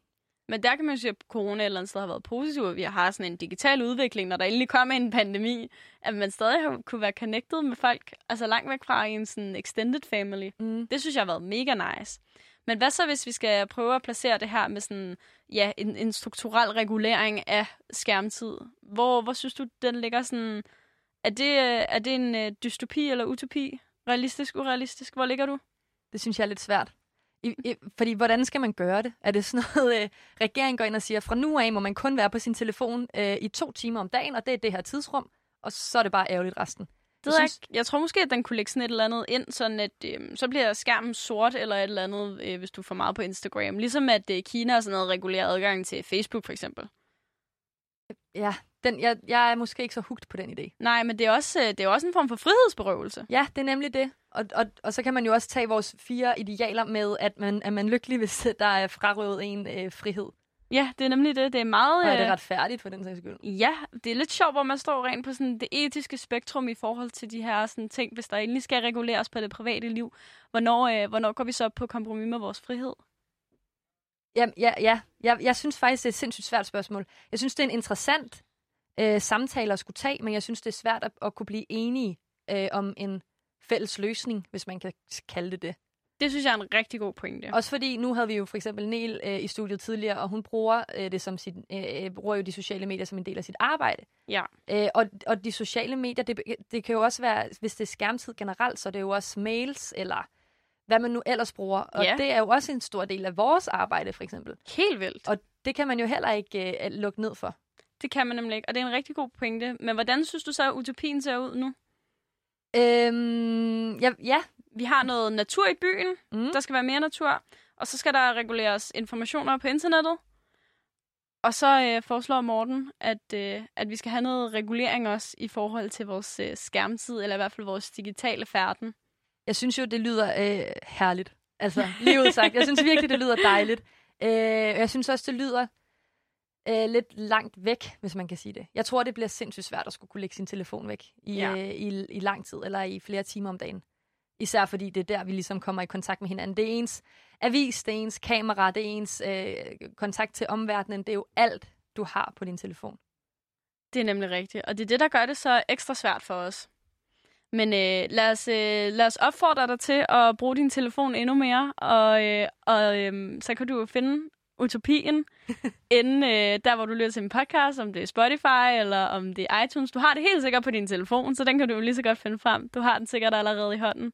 Men der kan man sige, at corona et eller andet sted har været positiv, at vi har sådan en digital udvikling, når der endelig kommer en pandemi, at man stadig har kunne være connected med folk, altså langt væk fra en sådan extended family. Mm. Det synes jeg har været mega nice. Men hvad så, hvis vi skal prøve at placere det her med sådan, ja, en, en strukturel regulering af skærmtid? Hvor, hvor synes du, den ligger sådan... Er det, øh, er det en øh, dystopi eller utopi? Realistisk, urealistisk? Hvor ligger du? Det synes jeg er lidt svært. I, i, fordi hvordan skal man gøre det? Er det sådan noget, øh, regeringen går ind og siger, fra nu af må man kun være på sin telefon øh, i to timer om dagen, og det er det her tidsrum, og så er det bare ærgerligt resten. Det Jeg synes- jeg tror måske, at den kunne lægge sådan et eller andet ind, sådan at øh, så bliver skærmen sort eller et eller andet, øh, hvis du får meget på Instagram. Ligesom at øh, Kina og sådan noget regulerer adgang til Facebook for eksempel. Ja, den, jeg, jeg er måske ikke så hugt på den idé. Nej, men det er også, øh, det er også en form for frihedsberøvelse. Ja, det er nemlig det. Og, og, og så kan man jo også tage vores fire idealer med, at man er man lykkelig, hvis [LAUGHS] der er frarøvet en øh, frihed. Ja, det er nemlig det. Det er meget... Og er det øh, retfærdigt for den sags skyld? Ja, det er lidt sjovt, hvor man står rent på sådan det etiske spektrum i forhold til de her sådan, ting, hvis der endelig skal reguleres på det private liv. Hvornår, øh, hvornår går vi så på kompromis med vores frihed? Ja, ja, ja. Jeg, jeg synes faktisk, det er et sindssygt svært spørgsmål. Jeg synes, det er en interessant øh, samtale at skulle tage, men jeg synes, det er svært at, at kunne blive enige øh, om en fælles løsning, hvis man kan kalde det det. Det synes jeg er en rigtig god pointe. Også fordi nu havde vi jo for eksempel Nel øh, i studiet tidligere, og hun bruger øh, det som sit, øh, øh, bruger jo de sociale medier som en del af sit arbejde. Ja. Øh, og, og de sociale medier, det, det kan jo også være, hvis det er skærmtid generelt, så er det jo også mails, eller hvad man nu ellers bruger. Og Ja. det er jo også en stor del af vores arbejde, for eksempel. Helt vildt. Og det kan man jo heller ikke øh, lukke ned for. Det kan man nemlig ikke, og det er en rigtig god pointe. Men hvordan synes du så, at utopien ser ud nu? Øhm, ja, ja. Vi har noget natur i byen. Mm. Der skal være mere natur. Og så skal der reguleres informationer på internettet. Og så øh, foreslår Morten, at, øh, at vi skal have noget regulering også i forhold til vores øh, skærmtid, eller i hvert fald vores digitale færden. Jeg synes jo, det lyder øh, herligt. Altså, lige ud sagt. Jeg synes virkelig, det lyder dejligt. Øh, jeg synes også, det lyder øh, lidt langt væk, hvis man kan sige det. Jeg tror, det bliver sindssygt svært at skulle kunne lægge sin telefon væk i, ja. øh, i, i lang tid, eller i flere timer om dagen. Især fordi det er der, vi ligesom kommer i kontakt med hinanden. Det er ens avis, det er ens kamera, det er ens øh, kontakt til omverdenen. Det er jo alt, du har på din telefon. Det er nemlig rigtigt, og det er det, der gør det så ekstra svært for os. Men øh, lad, os, øh, lad os opfordre dig til at bruge din telefon endnu mere, og, øh, og øh, så kan du finde utopien [LAUGHS] inden øh, der, hvor du lytter til en podcast, om det er Spotify eller om det er iTunes. Du har det helt sikkert på din telefon, så den kan du jo lige så godt finde frem. Du har den sikkert allerede i hånden.